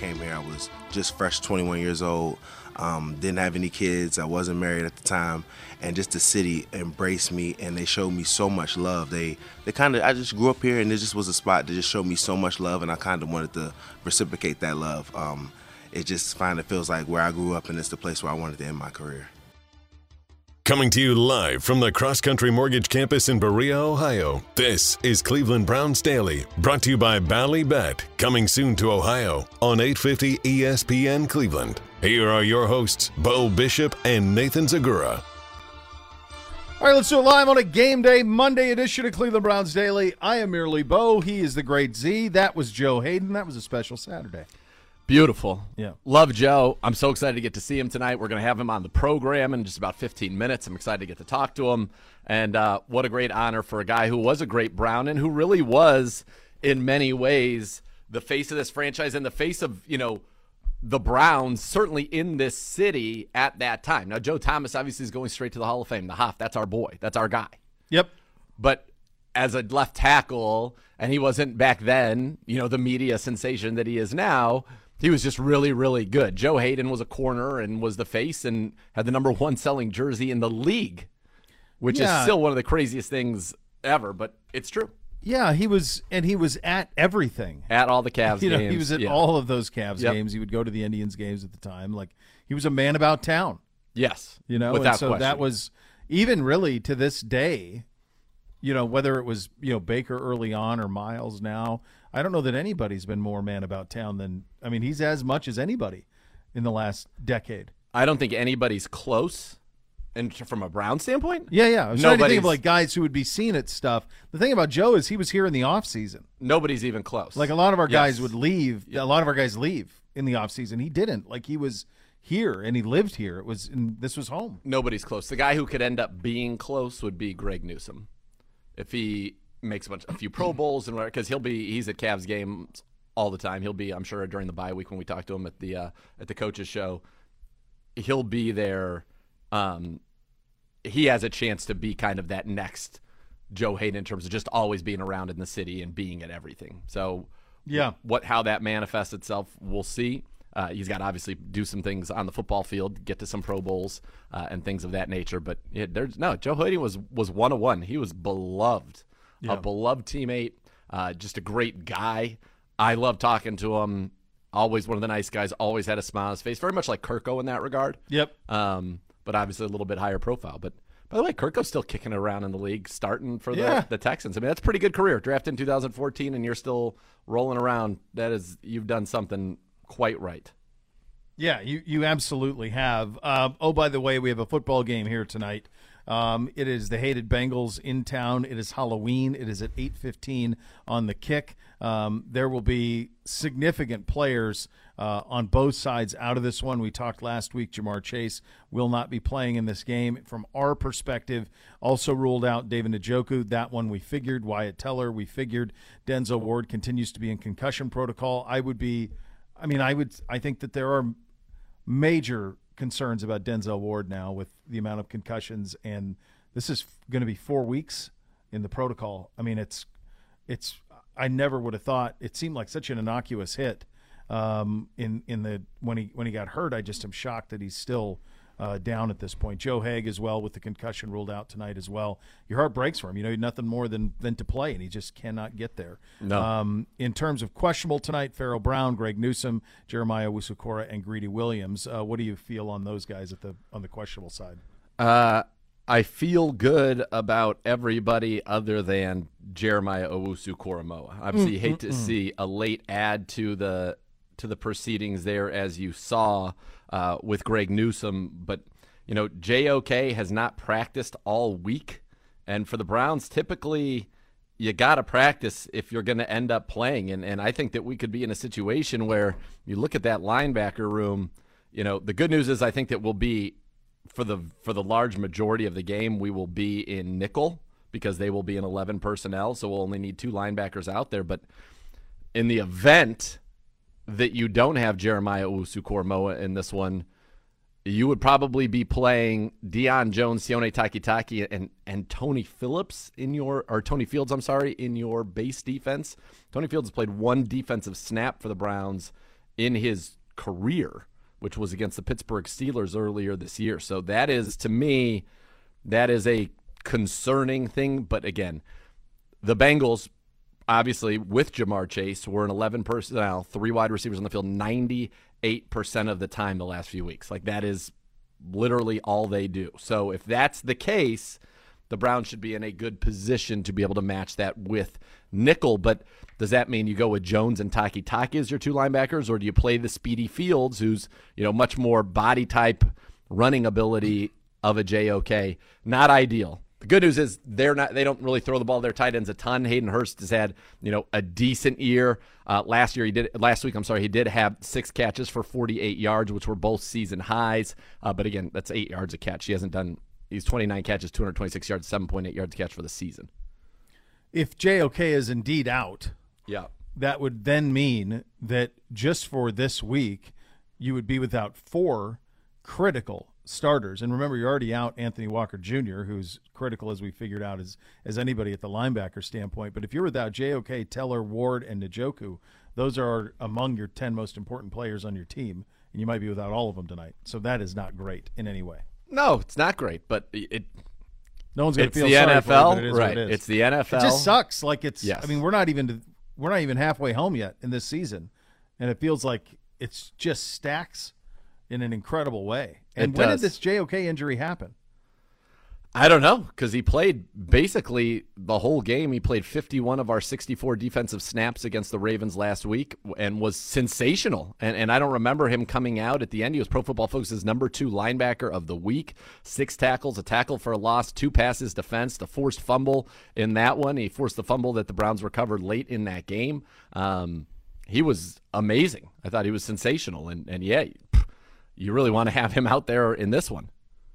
came here. I was just fresh 21 years old. Um, didn't have any kids. I wasn't married at the time, and just the city embraced me, and they showed me so much love. They they kind of I just grew up here, and it just was a spot that just showed me so much love, and I kind of wanted to reciprocate that love. Um, it just kind of feels like where I grew up, and it's the place where I wanted to end my career. Coming to you live from the Cross Country Mortgage Campus in Berea, Ohio. This is Cleveland Browns Daily, brought to you by Ballybet, coming soon to Ohio on 850 ESPN Cleveland. Here are your hosts, Beau Bishop and Nathan Zegura. All right, let's do it live on a game day Monday edition of Cleveland Browns Daily. I am merely Beau. He is the great Z. That was Joe Haden. That was a special Saturday. Beautiful. Yeah. Love Joe. I'm so excited to get to see him tonight. We're going to have him on the program in just about 15 minutes. I'm excited to get to talk to him. And uh, what a great honor for a guy who was a great Brown and who really was, in many ways, the face of this franchise and the face of, you know, the Browns, certainly in this city at that time. Now, Joe Thomas obviously is going straight to the Hall of Fame. The Hoff, that's our boy. That's our guy. Yep. But as a left tackle, and he wasn't back then, you know, the media sensation that he is now – he was just really, really good. Joe Haden was a corner and was the face and had the number one selling jersey in the league, which yeah. is still one of the craziest things ever, but it's true. Yeah, he was, and he was at everything. At all the Cavs you know. He was at yeah. all of those Cavs yep. games. He would go to the Indians games at the time. Like he was a man about town. Yes, you know, without and so question. that was even really to this day. You know, whether it was you know Baker early on or Miles now, I don't know that anybody's been more man about town than I mean he's as much as anybody in the last decade. I don't think anybody's close. And from a Brown standpoint, yeah, yeah. I was trying to think of like guys who would be seen at stuff. The thing about Joe is he was here in the off season. Nobody's even close. Like a lot of our guys would leave. A lot of our guys leave in the off season. He didn't. Like he was here and he lived here. It was this was home. Nobody's close. The guy who could end up being close would be Greg Newsome. If he makes a bunch, a few Pro Bowls and because he'll be he's at Cavs games all the time. He'll be, I'm sure, during the bye week when we talk to him at the uh, at the coaches show. He'll be there. Um, he has a chance to be kind of that next Joe Haden in terms of just always being around in the city and being at everything. So, yeah, what how that manifests itself, we'll see. Uh, he's got to obviously do some things on the football field, get to some Pro Bowls uh, and things of that nature. But yeah, there's no Joe Haden was was one of one. He was beloved yeah. a beloved teammate, uh, just a great guy. I love talking to him. Always one of the nice guys. Always had a smile on his face. Very much like Kirko in that regard. Yep. Um, but obviously a little bit higher profile. But by the way, Kirko's still kicking around in the league, starting for the, yeah. the Texans. I mean, that's a pretty good career. Drafted in 2014, and you're still rolling around. That is, you've done something quite right. Yeah, you, you absolutely have. Uh, oh, by the way, we have a football game here tonight. Um, it is the hated Bengals in town. It is Halloween. It is at 8:15 on the kick. Um, there will be significant players uh, on both sides out of this one. We talked last week. Ja'Marr Chase will not be playing in this game. From our perspective, also ruled out David Njoku. That one we figured. Wyatt Teller, we figured. Denzel Ward continues to be in concussion protocol. I would be. I mean, I would. I think that there are major concerns about Denzel Ward now with the amount of concussions, and this is going to be four weeks in the protocol. I mean, it's it's. I never would have thought it seemed like such an innocuous hit um, in in the when he when he got hurt. I just am shocked that he's still uh, down at this point. Joe Haeg as well with the concussion ruled out tonight as well. Your heart breaks for him. You know, nothing more than than to play, and he just cannot get there. No. Um, in terms of questionable tonight, Pharaoh Brown, Greg Newsome, Jeremiah Owusu-Koramoah, and Greedy Williams. Uh, what do you feel on those guys at the on the questionable side? Uh, I feel good about everybody other than Jeremiah Owusu-Koramoah. Obviously, mm, hate mm, to mm. see a late add to the to the proceedings there, as you saw uh, with Greg Newsome. But, you know, JOK has not practiced all week. And for the Browns, typically you got to practice if you're going to end up playing. And, and I think that we could be in a situation where you look at that linebacker room. You know, the good news is I think that we'll be for the for the large majority of the game we will be in nickel because they will be in 11 personnel, so we'll only need two linebackers out there. But in the event that you don't have Jeremiah Owusu-Koramoah in this one, you would probably be playing Deion Jones, Sione Takitaki, and and Tony Phillips in your or Tony Fields, I'm sorry, in your base defense. Tony Fields has played one defensive snap for the Browns in his career, which was against the Pittsburgh Steelers earlier this year. So that is to me, that is a concerning thing. But again, the Bengals obviously with Ja'Marr Chase were an 11 personnel, three wide receivers on the field 98% of the time the last few weeks. Like that is literally all they do. So if that's the case, the Browns should be in a good position to be able to match that with nickel. But does that mean you go with Jones and Takitaki as your two linebackers, or do you play the speedy Fields, who's you know much more body type, running ability of a JOK? Not ideal. The good news is they're not. They don't really throw the ball. Their tight ends a ton. Hayden Hurst has had you know a decent year. Uh, last year he did. Last week I'm sorry he did have six catches for 48 yards, which were both season highs. Uh, but again, that's eight yards a catch. He hasn't done. He's 29 catches, 226 yards, 7.8 yards a catch for the season. If JOK is indeed out, yeah, that would then mean that just for this week, you would be without four critical starters. And remember, you're already out Anthony Walker Jr., who's critical as we figured out as as anybody at the linebacker standpoint. But if you're without JOK, Teller, Ward, and Njoku, those are among your ten most important players on your team, and you might be without all of them tonight. So that is not great in any way. No, it's not great, but it. No one's going to feel the sorry NFL, for it, right? It it's the NFL. It just sucks. Like it's. Yes. I mean, we're not even we're not even halfway home yet in this season, and it feels like it's just stacks in an incredible way. And It when does. did this JOK injury happen? I don't know because he played basically the whole game. He played 51 of our 64 defensive snaps against the Ravens last week and was sensational. And, and I don't remember him coming out at the end. He was Pro Football Focus's number two linebacker of the week. Six tackles, a tackle for a loss, two passes defense, a forced fumble in that one. He forced the fumble that the Browns recovered late in that game. Um, he was amazing. I thought he was sensational. And, and yeah, you really want to have him out there in this one.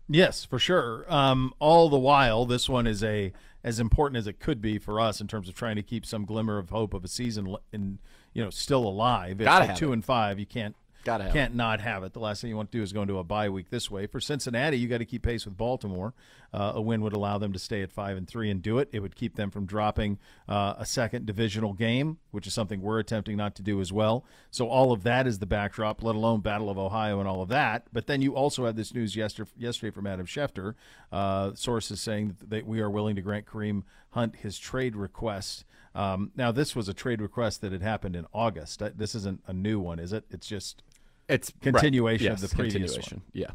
Yes, for sure. Um, all the while, this one is a as important as it could be for us in terms of trying to keep some glimmer of hope of a season and you know still alive. If Gotta have two it. and five, you can't Gotta have can't not have it. The last thing you want to do is go into a bye week this way. For Cincinnati, you got to keep pace with Baltimore. Uh, a win would allow them to stay at five and three and do it. It would keep them from dropping uh, a second divisional game, which is something we're attempting not to do as well. So all of that is the backdrop, let alone Battle of Ohio and all of that. But then you also had this news yesterday, yesterday from Adam Schefter, uh, sources saying that we are willing to grant Kareem Hunt his trade request. Um, now, this was a trade request that had happened in August. Uh, This isn't a new one, is it? It's just It's Continuation right. of the previous continuation. Yeah.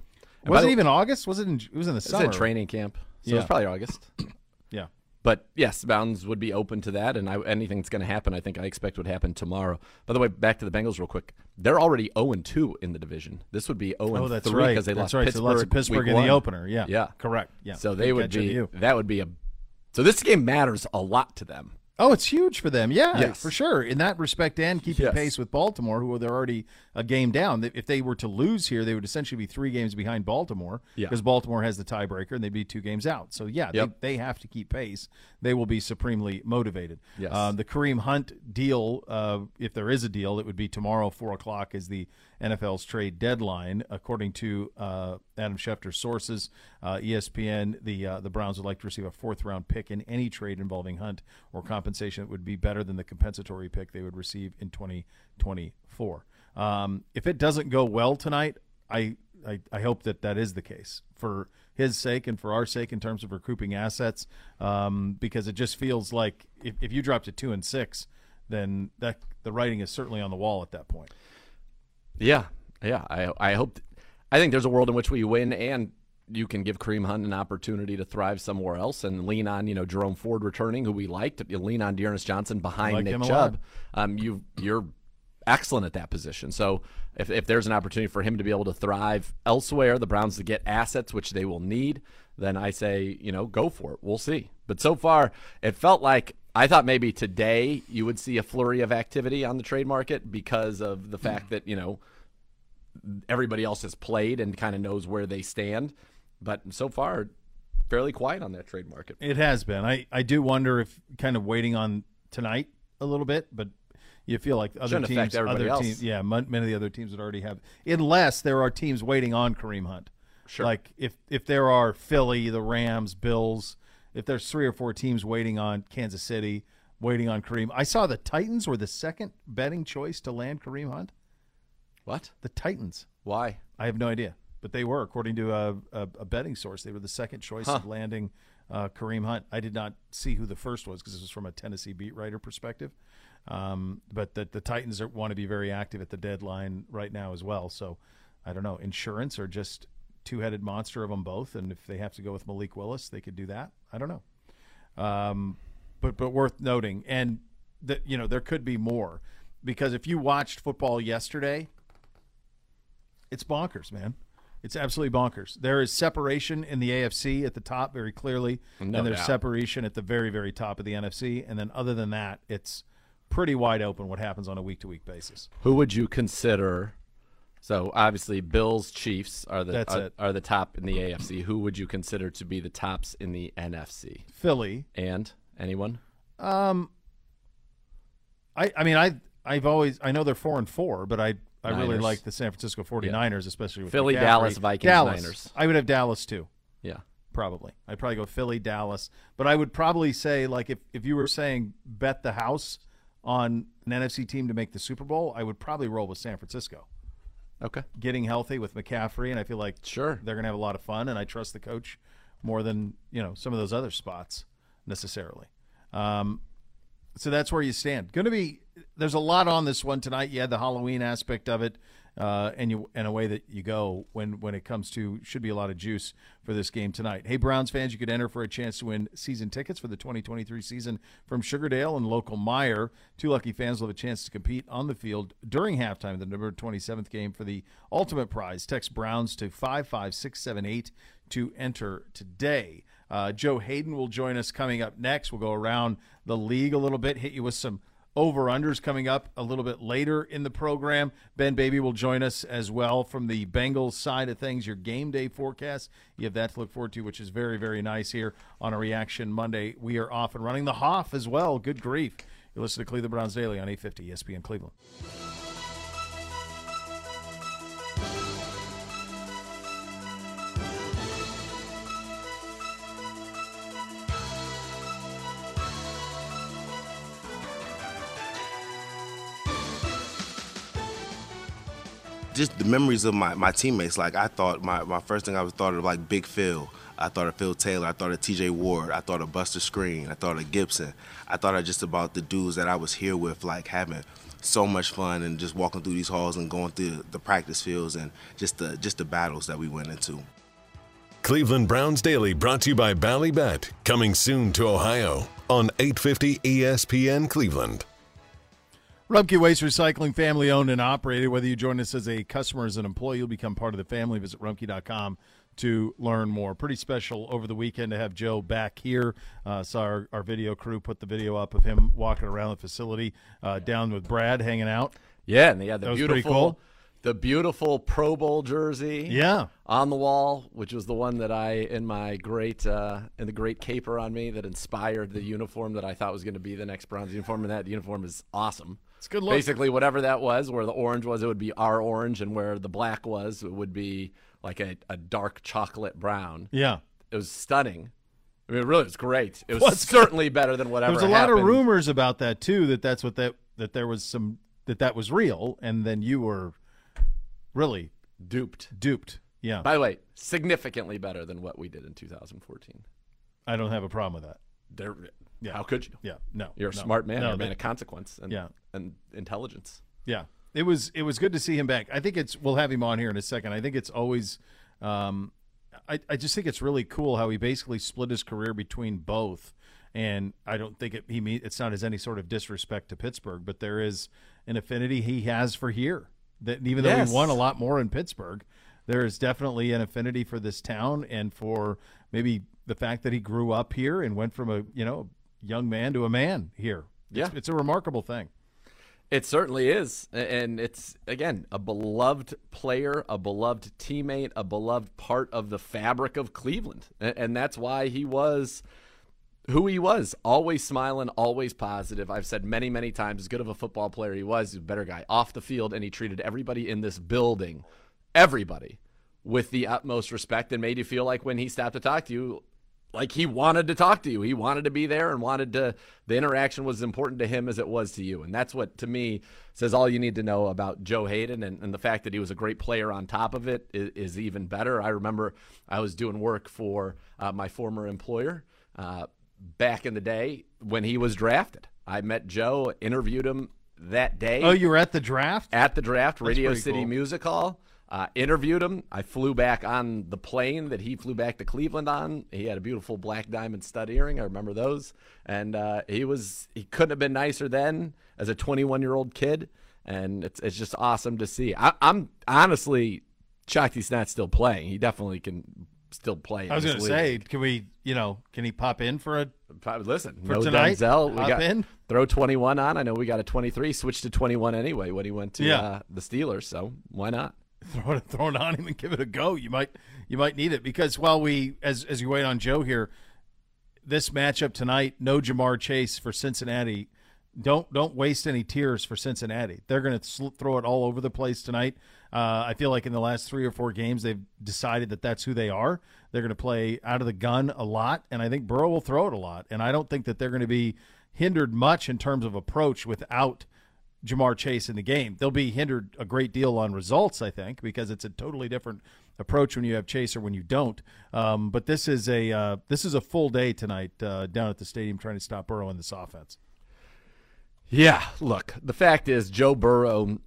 And was it the- even August? Was it? In, it was in the summer. It's a training camp, so Yeah. it's probably August. Yeah. But yes, Mountains would be open to that, and I, anything that's going to happen, I think I expect would happen tomorrow. By the way, back to the Bengals real quick. They're already 0 2 in the division. This would be 0 Oh, that's 3 right. because they that's lost right. Pittsburgh, so lots of Pittsburgh week in one. the opener. Yeah. Yeah. Correct. Yeah. So they Good would be you. that would be a. So this game matters a lot to them. Oh, it's huge for them. Yeah, Yes. for sure. In that respect, and keeping Yes. pace with Baltimore, who they're already a game down. If they were to lose here, they would essentially be three games behind Baltimore Yeah. because Baltimore has the tiebreaker and they'd be two games out. So, yeah, Yep. they, they have to keep pace. They will be supremely motivated. Yes. Um, the Kareem Hunt deal, uh, if there is a deal, it would be tomorrow, 4 o'clock, is the NFL's trade deadline. According to uh, Adam Schefter's sources, uh, ESPN, the uh, the Browns would like to receive a fourth round pick in any trade involving Hunt or compensation that would be better than the compensatory pick they would receive in 2024. Um, if it doesn't go well tonight, I, I I hope that that is the case for his sake and for our sake in terms of recouping assets, um, because it just feels like if, if you drop to two and six, then that the writing is certainly on the wall at that point. Yeah, yeah. I I hope. I think there's a world in which we win and you can give Kareem Hunt an opportunity to thrive somewhere else and lean on you know Jerome Ford returning, who we liked. You lean on D'Ernest Johnson behind like Nick Chubb. Um, you you're excellent at that position. So if if there's an opportunity for him to be able to thrive elsewhere, the Browns to get assets which they will need, then I say you know go for it. We'll see. But so far, it felt like. I thought maybe today you would see a flurry of activity on the trade market because of the hmm. fact that, you know, everybody else has played and kind of knows where they stand. But so far, fairly quiet on that trade market. It has been. I, I do wonder if kind of waiting on tonight a little bit, but you feel like other Shouldn't affect teams, everybody other else. teams, yeah, mon- many of the other teams that already have, unless there are teams waiting on Kareem Hunt. Sure. Like if if there are Philly, the Rams, Bills, if there's three or four teams waiting on Kansas City, waiting on Kareem. I saw the Titans were the second betting choice to land Kareem Hunt. What? The Titans. Why? I have no idea, but they were, according to a, a, a betting source, they were the second choice Huh. of landing uh, Kareem Hunt. I did not see who the first was because this was from a Tennessee beat writer perspective. Um, but that the Titans are, want to be very active at the deadline right now as well. So I don't know, insurance or just two-headed monster of them both. And if they have to go with Malik Willis, they could do that. I don't know. Um, but but worth noting, and that you know there could be more because if you watched football yesterday, it's bonkers, man. It's absolutely bonkers. There is separation in the AFC at the top very clearly, No and there's doubt. separation at the very, very top of the NFC. And then other than that, it's pretty wide open what happens on a week to week basis. Who would you consider? So obviously, Bills, Chiefs are the That's are, it. are the top in the AFC. Who would you consider to be the tops in the NFC? Philly, And anyone? um, I, I mean, I, I've always, I know they're four and four, but I, I really like the San Francisco 49ers, especially with Philly, McCaffrey. Dallas, Vikings, Dallas. Niners. I would have Dallas too. Yeah. probably. I'd probably go Philly, Dallas, but I would probably say like if if you were saying bet the house on an NFC team to make the Super Bowl, I would probably roll with San Francisco. Okay. Getting healthy with McCaffrey, and I feel like Sure. they're going to have a lot of fun, and I trust the coach more than you know some of those other spots necessarily. Um, so that's where you stand. Going to be there's a lot on this one tonight. You had the Halloween aspect of it, uh, and you and away that you go when when it comes to should be a lot of juice for this game tonight. Hey Browns fans, you could enter for a chance to win season tickets for the 2023 season from Sugardale and local Meyer. Two lucky fans will have a chance to compete on the field during halftime of the November 27th game for the ultimate prize. Text Browns to 55678 to enter today. Uh, Joe Haden will join us coming up next. We'll go around the league a little bit, hit you with some over unders coming up a little bit later in the program. Ben Baby will join us as well from the Bengals side of things. Your game day forecast, you have that to look forward to, which is very, very nice here on a Reaction Monday. We are off and running the Hoff as well. Good grief. You listen to Cleveland Browns Daily on 850 ESPN Cleveland. Just the memories of my, my teammates. Like I thought my, my first thing I was thought of like Big Phil. I thought of Phil Taylor. I thought of T.J. Ward. I thought of Buster Skrine. I thought of Gibson. I thought of just about the dudes that I was here with, like having so much fun and just walking through these halls and going through the practice fields and just the just the battles that we went into. Cleveland Browns Daily brought to you by Ballybet, coming soon to Ohio on 850 ESPN Cleveland. Rumpke Waste Recycling, family owned and operated. Whether you join us as a customer or as an employee, you'll become part of the family. Visit rumpke.com to learn more. Pretty special over the weekend to have Joe back here. Uh, saw our, our video crew put the video up of him walking around the facility uh, down with Brad hanging out. Yeah, and they had the That beautiful, cool. the beautiful Pro Bowl jersey. Yeah. on the wall, which was the one that I in my great uh, in the great caper on me that inspired the uniform that I thought was going to be the next bronze uniform, and that uniform is awesome. It's good look. Basically, whatever that was, where the orange was, it would be our orange, and where the black was, it would be like a, a dark chocolate brown. Yeah. It was stunning. I mean, really, it was great. It was Was certainly better than whatever. There was a lot of rumors about that too. That that's what that that there was some that that was real, and then you were really duped. duped. Yeah, By the way, significantly better than what we did in 2014. I don't have a problem with that. There, Yeah. How could you? Yeah, no, You're a no. smart man. No, You're a man that- of consequence and, Yeah. and intelligence. Yeah, it was it was good to see him back. I think it's we'll have him on here in a second. I think it's always, um, I I just think it's really cool how he basically split his career between both, and I don't think it he mean it's not as any sort of disrespect to Pittsburgh, but there is an affinity he has for here. That even though Yes. he won a lot more in Pittsburgh, there is definitely an affinity for this town and for maybe the fact that he grew up here and went from a you know young man to a man here. It's, Yeah. it's a remarkable thing. It certainly is. And it's, again, a beloved player, a beloved teammate, a beloved part of the fabric of Cleveland. And that's why he was who he was always smiling, always positive. I've said many, many times, as good of a football player he was, he's a better guy off the field, and he treated everybody in this building, everybody, with the utmost respect and made you feel like when he stopped to talk to you, like he wanted to talk to you. He wanted to be there and wanted to the interaction was as important to him as it was to you. And that's what to me says all you need to know about Joe Haden and, and the fact that he was a great player on top of it is, is even better. I remember I was doing work for uh, my former employer uh, back in the day when he was drafted. I met Joe, interviewed him that day. Oh, you were at the draft? At the draft, Radio City cool. Music Hall. Uh, interviewed him. I flew back on the plane that he flew back to Cleveland on. He had a beautiful black diamond stud earring. I remember those. And uh, he was he couldn't have been nicer then as a 21 year old kid. And it's it's just awesome to see. I, I'm honestly shocked he's not still playing. He definitely can still play. I was going to say, can we, you know, can he pop in for a? Listen, For no tonight, Denzel. We hop got in. throw 21 on. I know we got a 23. Switch to 21 anyway when he went to Yeah. uh, the Steelers. So why not? throw it throw it on him and give it a go. You might you might need it because while we as as you wait on Joe here, this matchup tonight, no Ja'Marr Chase for Cincinnati. Don't don't waste any tears for Cincinnati. They're going to sl- throw it all over the place tonight. Uh, I feel like in the last three or four games, they've decided that that's who they are. They're going to play out of the gun a lot, and I think Burrow will throw it a lot. And I don't think that they're going to be hindered much in terms of approach without Ja'Marr Chase in the game. They'll be hindered a great deal on results, I think, because it's a totally different approach when you have Chase or when you don't. Um, but this is a uh, this is a full day tonight uh, down at the stadium trying to stop Burrow in this offense. Yeah, look, the fact is Joe Burrow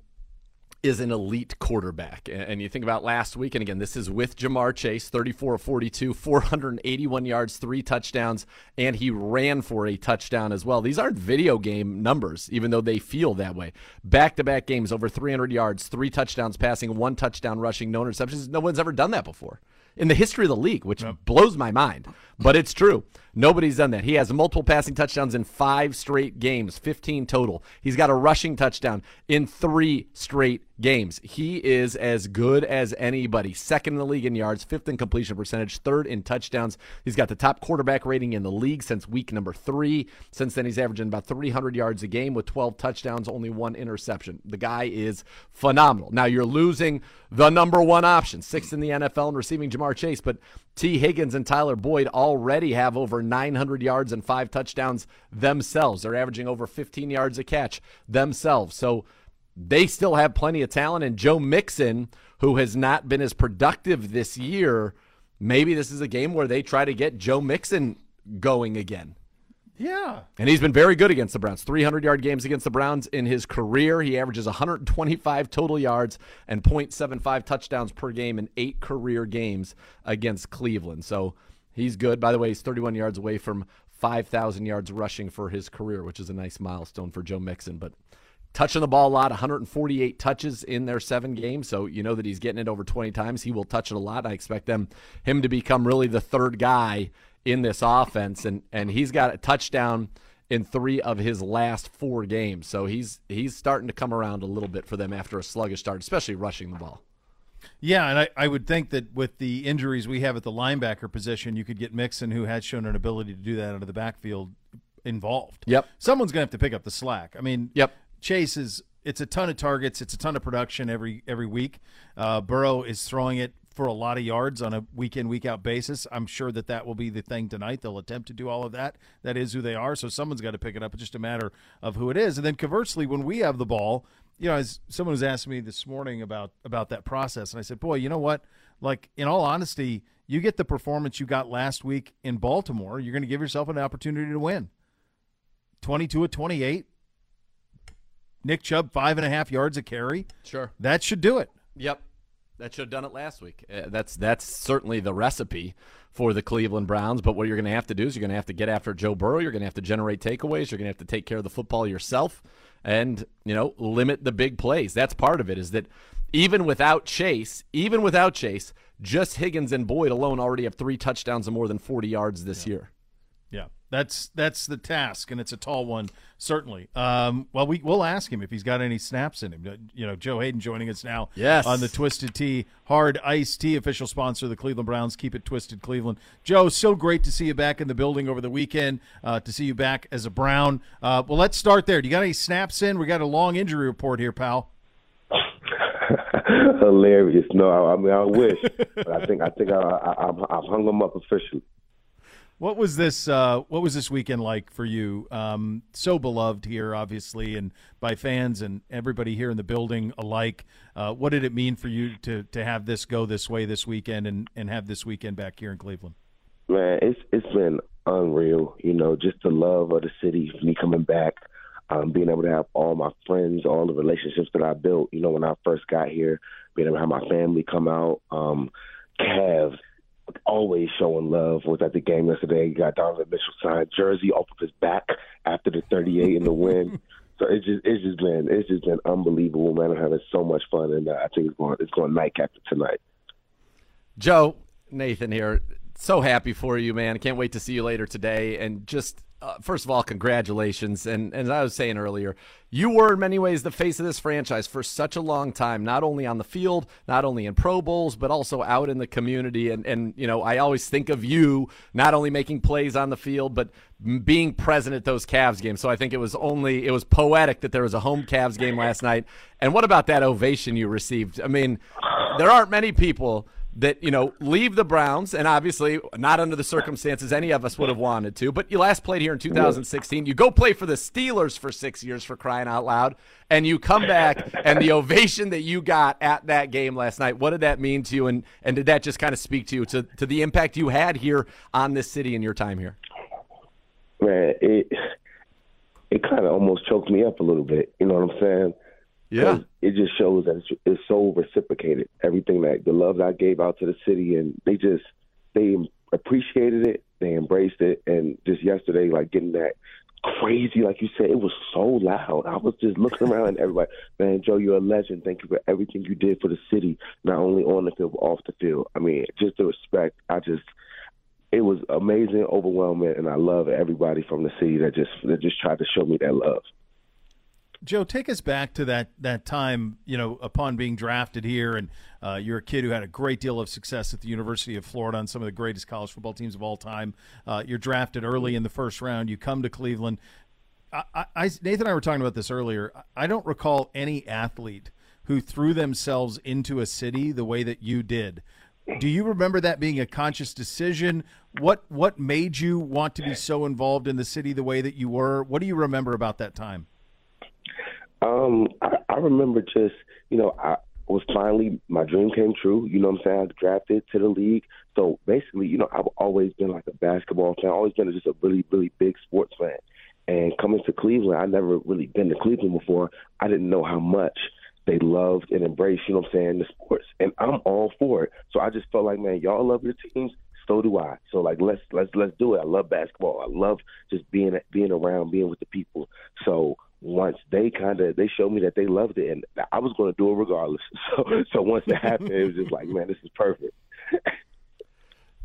is an elite quarterback. And you think about last week, and again, this is with Ja'Marr Chase, 34 of 42, 481 yards, three touchdowns, and he ran for a touchdown as well. These aren't video game numbers, even though they feel that way. Back to back games, over 300 yards, three touchdowns passing, one touchdown rushing, no interceptions. No one's ever done that before in the history of the league, which blows my mind. But it's true. Nobody's done that. He has multiple passing touchdowns in five straight games, 15 total. He's got a rushing touchdown in three straight games. He is as good as anybody. Second in the league in yards, fifth in completion percentage, third in touchdowns. He's got the top quarterback rating in the league since week number three. Since then, he's averaging about 300 yards a game with 12 touchdowns, only one interception. The guy is phenomenal. Now, you're losing the number one option, sixth in the NFL in receiving Ja'Marr Chase, but Tee Higgins and Tyler Boyd already have over 900 yards and five touchdowns themselves. They're averaging over 15 yards a catch themselves. So they still have plenty of talent. And Joe Mixon, who has not been as productive this year, maybe this is a game where they try to get Joe Mixon going again. Yeah. And he's been very good against the Browns. 300 yard games against the Browns in his career. He averages 125 total yards and 0.75 touchdowns per game in eight career games against Cleveland. So he's good. By the way, he's 31 yards away from 5,000 yards rushing for his career, which is a nice milestone for Joe Mixon. But touching the ball a lot, 148 touches in their seven games. So you know that he's getting it over 20 times. He will touch it a lot. I expect them him to become really the third guy in this offense, and and he's got a touchdown in three of his last four games. So he's he's starting to come around a little bit for them after a sluggish start, especially rushing the ball. Yeah, and I, I would think that with the injuries we have at the linebacker position, you could get Mixon, who has shown an ability to do that out of the backfield, involved. Yep. Someone's going to have to pick up the slack. I mean, Yep. Chase is it's a ton of targets, it's a ton of production every every week. Uh, Burrow is throwing it for a lot of yards on a week in week out basis. I'm sure that that will be the thing tonight. They'll attempt to do all of that. That is who they are. So someone's got to pick it up. It's just a matter of who it is. And then conversely, when we have the ball, you know, as someone was asking me this morning about about that process, and I said, boy, you know what? Like in all honesty, you get the performance you got last week in Baltimore, you're going to give yourself an opportunity to win. 22 at 28. Nick Chubb, five and a half yards a carry. Sure. That should do it. Yep. That should have done it last week. Uh, that's that's certainly the recipe for the Cleveland Browns. But what you're going to have to do is you're going to have to get after Joe Burrow. You're going to have to generate takeaways. You're going to have to take care of the football yourself, and you know limit the big plays. That's part of it. Is that even without Chase, even without Chase, just Higgins and Boyd alone already have three touchdowns and more than 40 yards this year. Yeah, that's that's the task, and it's a tall one, certainly. Um, well, we we'll ask him if he's got any snaps in him. Uh, You know, Joe Haden joining us now. Yes. on the Twisted Tea Hard Iced Tea, official sponsor of the Cleveland Browns. Keep it twisted, Cleveland. Joe, so great to see you back in the building over the weekend. Uh, to see you back as a Brown. Uh, well, let's start there. Do you got any snaps in? We got a long injury report here, pal. Hilarious. No, I, I mean I wish, but I think I think I, I, I've, I've hung them up officially. What was this? Uh, what was this weekend like for you? Um, so beloved here, obviously, and by fans and everybody here in the building alike. Uh, what did it mean for you to to have this go this way this weekend and and have this weekend back here in Cleveland? Man, it's it's been unreal. You know, just the love of the city, me coming back, um, being able to have all my friends, all the relationships that I built. You know, when I first got here, being able to have my family come out. Um, Cavs always showing love. Was at the game yesterday. He got Donovan Mitchell signed jersey off of his back after the 38 in the win. So it's just it's just been it's just been unbelievable, man. I'm having so much fun, and uh, I think it's going it's going night nightcap tonight. Joe Nathan here. So happy for you, man. Can't wait to see you later today. And just uh, first of all, congratulations. And, and as I was saying earlier, you were in many ways the face of this franchise for such a long time, not only on the field, not only in Pro Bowls, but also out in the community. And, and you know, I always think of you not only making plays on the field, but being present at those Cavs games. So I think it was only, it was poetic that there was a home Cavs game last night. And what about that ovation you received? I mean, there aren't many people that you know leave the Browns, and obviously not under the circumstances any of us would have wanted to. But you last played here in 2016. You go play for the Steelers for six years for crying out loud, and you come back, and the ovation that you got at that game last night. What did that mean to you, and and did that just kind of speak to you to to the impact you had here on this city in your time here? Man, it it kind of almost choked me up a little bit. You know what I'm saying? Yeah. It just shows that it's, it's so reciprocated. Everything that the love that I gave out to the city, and they just they appreciated it, they embraced it, and just yesterday, like getting that crazy, like you said, it was so loud. I was just looking around and everybody, man, Joe, you're a legend. Thank you for everything you did for the city, not only on the field, but off the field. I mean, just the respect. I just, it was amazing, overwhelming, and I love everybody from the city that just that just tried to show me that love. Joe, take us back to that that time. You know, upon being drafted here, and uh, you're a kid who had a great deal of success at the University of Florida on some of the greatest college football teams of all time. Uh, you're drafted early in the first round. You come to Cleveland. I, I, Nathan and I were talking about this earlier. I don't recall any athlete who threw themselves into a city the way that you did. Do you remember that being a conscious decision? What what made you want to be so involved in the city the way that you were? What do you remember about that time? Um, I, I remember just, you know, I was finally my dream came true. You know what I'm saying? I was drafted to the league. So basically, you know, I've always been like a basketball fan, always been just a really, really big sports fan. And coming to Cleveland, I never really been to Cleveland before. I didn't know how much they loved and embraced, you know what I'm saying, the sports. And I'm all for it. So I just felt like, man, y'all love your teams so do I. So like let's let's let's do it. I love basketball. I love just being being around, being with the people. So once they kind of they showed me that they loved it, and I was going to do it regardless. So so once that happened, it was just like, man, this is perfect.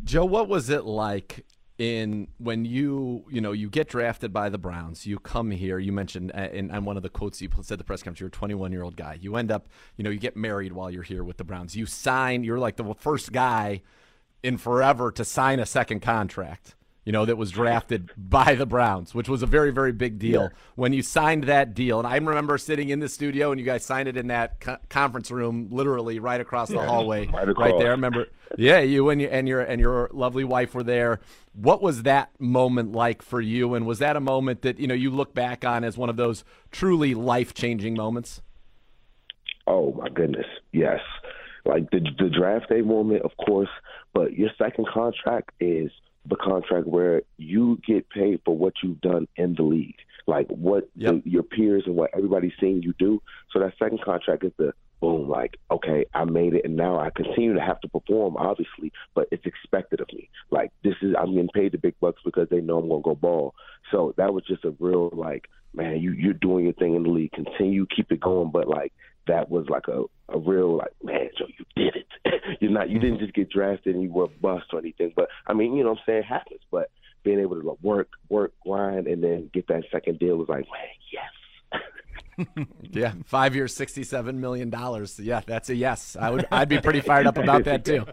Joe, what was it like in when you you know you get drafted by the Browns, you come here. You mentioned uh, in, in one of the quotes you said the press conference, you're a 21 year old guy. You end up, you know, you get married while you're here with the Browns. You sign. You're like the first guy in forever to sign a second contract you know, that was drafted by the Browns, which was a very, very big deal yeah. when you signed that deal. And I remember sitting in the studio and you guys signed it in that co- conference room, literally right across the hallway, right, right, there. I remember, yeah, you and, you and your and your lovely wife were there. What was that moment like for you? And was that a moment that you know you look back on as one of those truly life changing moments? Oh my goodness, yes. Like the the draft day moment, of course, but your second contract is – the contract where you get paid for what you've done in the league, like what yep. the, your peers and what everybody's seeing you do. So that second contract is the boom, like, okay, I made it, and now I continue to have to perform, obviously, but it's expected of me. Like, this is, I'm getting paid the big bucks because they know I'm going to go ball. So that was just a real, like, man, you, you're doing your thing in the league. Continue, keep it going. But, like, that was like a, a real, like, man, Joe, you did it. you're not, you didn't just get drafted and you were bust or anything. But, I mean, you know what I'm saying? It happens. But being able to like, work, work, grind, and then get that second deal was like, man, yes yeah, five years, sixty-seven million dollars. Yeah, that's a yes. I would. I'd be pretty fired up about that too.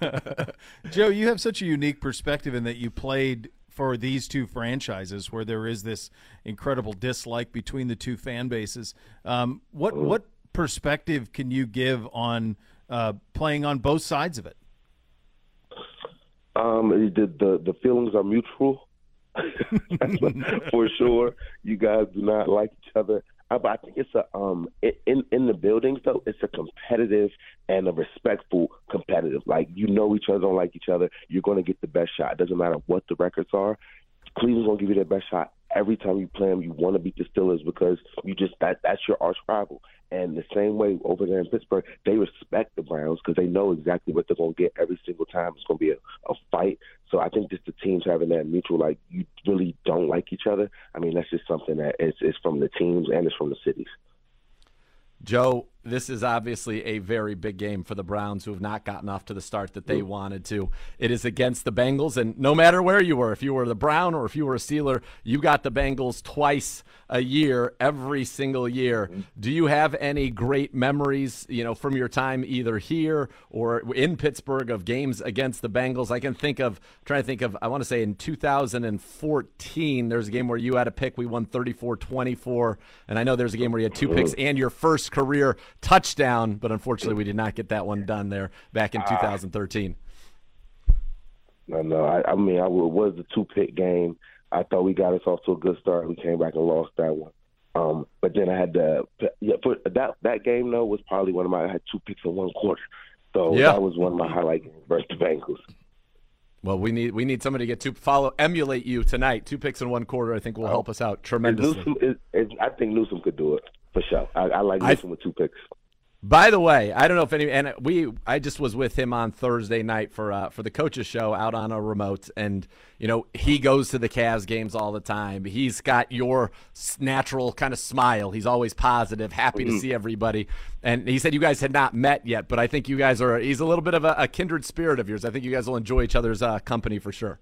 Joe, you have such a unique perspective in that you played for these two franchises, where there is this incredible dislike between the two fan bases. Um, what oh. what perspective can you give on uh, playing on both sides of it? Um, the the, the feelings are mutual. for sure. You guys do not like each other. Uh, but I think it's a um in in the buildings though it's a competitive and a respectful competitive. Like you know each other don't like each other. You're going to get the best shot. It doesn't matter what the records are. Cleveland's to give you their best shot every time you play them. You want to beat the Steelers because you just that that's your arch rival. And the same way over there in Pittsburgh, they respect the Browns because they know exactly what they're to get every single time. It's to be a, a fight. So I think just the teams having that mutual, like you really don't like each other. I mean, that's just something that is, is from the teams and it's from the cities. Joe, this is obviously a very big game for the Browns, who have not gotten off to the start that they wanted to. It is against the Bengals, and no matter where you were, if you were the Brown or if you were a Steeler, you got the Bengals twice a year, every single year. Mm-hmm. Do you have any great memories, you know, from your time either here or in Pittsburgh of games against the Bengals? I can think of, trying to think of, I want to say in 2014, there's a game where you had a pick, we won 34-24, and I know there's a game where you had two picks and your first career touchdown, but unfortunately we did not get that one done there back in 2013. No, no. I, I mean, I, it was a two pick game. I thought we got us off to a good start. We came back and lost that one. Um, but then I had to. Yeah, for that that game though was probably one of my. I had two picks in one quarter, so Yeah. that was one of my highlight games versus the Bengals. Well, we need we need somebody to get two follow emulate you tonight. Two picks in one quarter, I think will help us out tremendously. Newsome is, is, I think Newsome could do it for sure. I, I like I- Newsome with two picks. By the way, I don't know if any and we I just was with him on Thursday night for uh, for the coaches show out on a remote, and you know he goes to the Cavs games all the time. He's got your natural kind of smile. He's always positive, happy to see everybody. And he said you guys had not met yet, but I think you guys are. He's a little bit of a, a kindred spirit of yours. I think you guys will enjoy each other's uh, company for sure.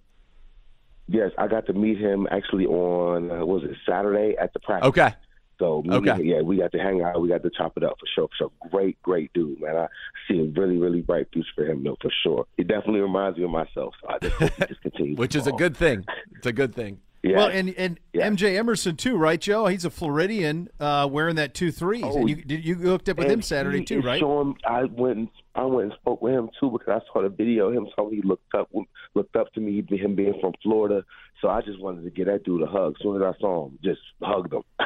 Yes, I got to meet him actually on uh, was it Saturday at the practice. Okay. So me Okay. him, yeah, we got to hang out. We got to chop it up for sure. For sure, great, great dude, man. I see a really, really bright future for him, though, for sure. He definitely reminds me of myself. So I just just continues. Which is a good thing. It's a good thing. Yeah. Well, and and Yeah. MJ Emerson too, right, Joe? He's a Floridian, uh, wearing that two threes. Oh, and you you hooked up with him Saturday he too, right? Showing, I went and I went and spoke with him too because I saw the video of him so He looked up looked up to me, him being from Florida. So I just wanted to get that dude a hug. As soon as I saw him, just hugged him.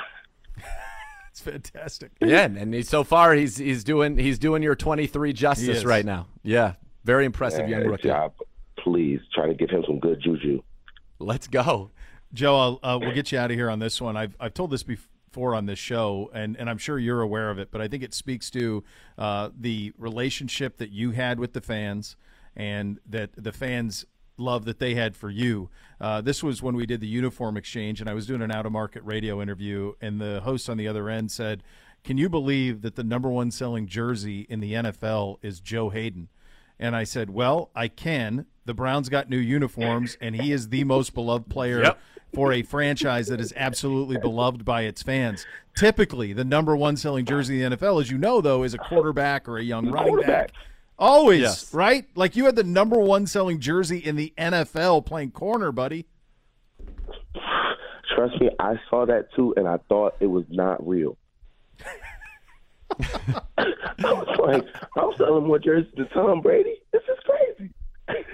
It's fantastic. Yeah, and he, so far he's he's doing he's doing your 23 justice right now. Yeah, very impressive young rookie. job. Please try to give him some good juju. Let's go. Joe, I'll, uh, we'll get you out of here on this one. I've I've told this before on this show, and, and I'm sure you're aware of it, but I think it speaks to uh, the relationship that you had with the fans, and that the fans love that they had for you. Uh, this was when we did the uniform exchange, and I was doing an out of market radio interview, and the host on the other end said, "Can you believe that the number one selling jersey in the NFL is Joe Haden?" And I said, Well, I can. The Browns got new uniforms, and he is the most beloved player Yep. for a franchise that is absolutely beloved by its fans. Typically, the number one selling jersey in the NFL, as you know, though, is a quarterback or a young running back. Always, Yes. right? Like you had the number one selling jersey in the NFL playing corner, buddy. Trust me, I saw that too, and I thought it was not real. I was like, I'm selling more jerseys to Tom Brady. This is crazy.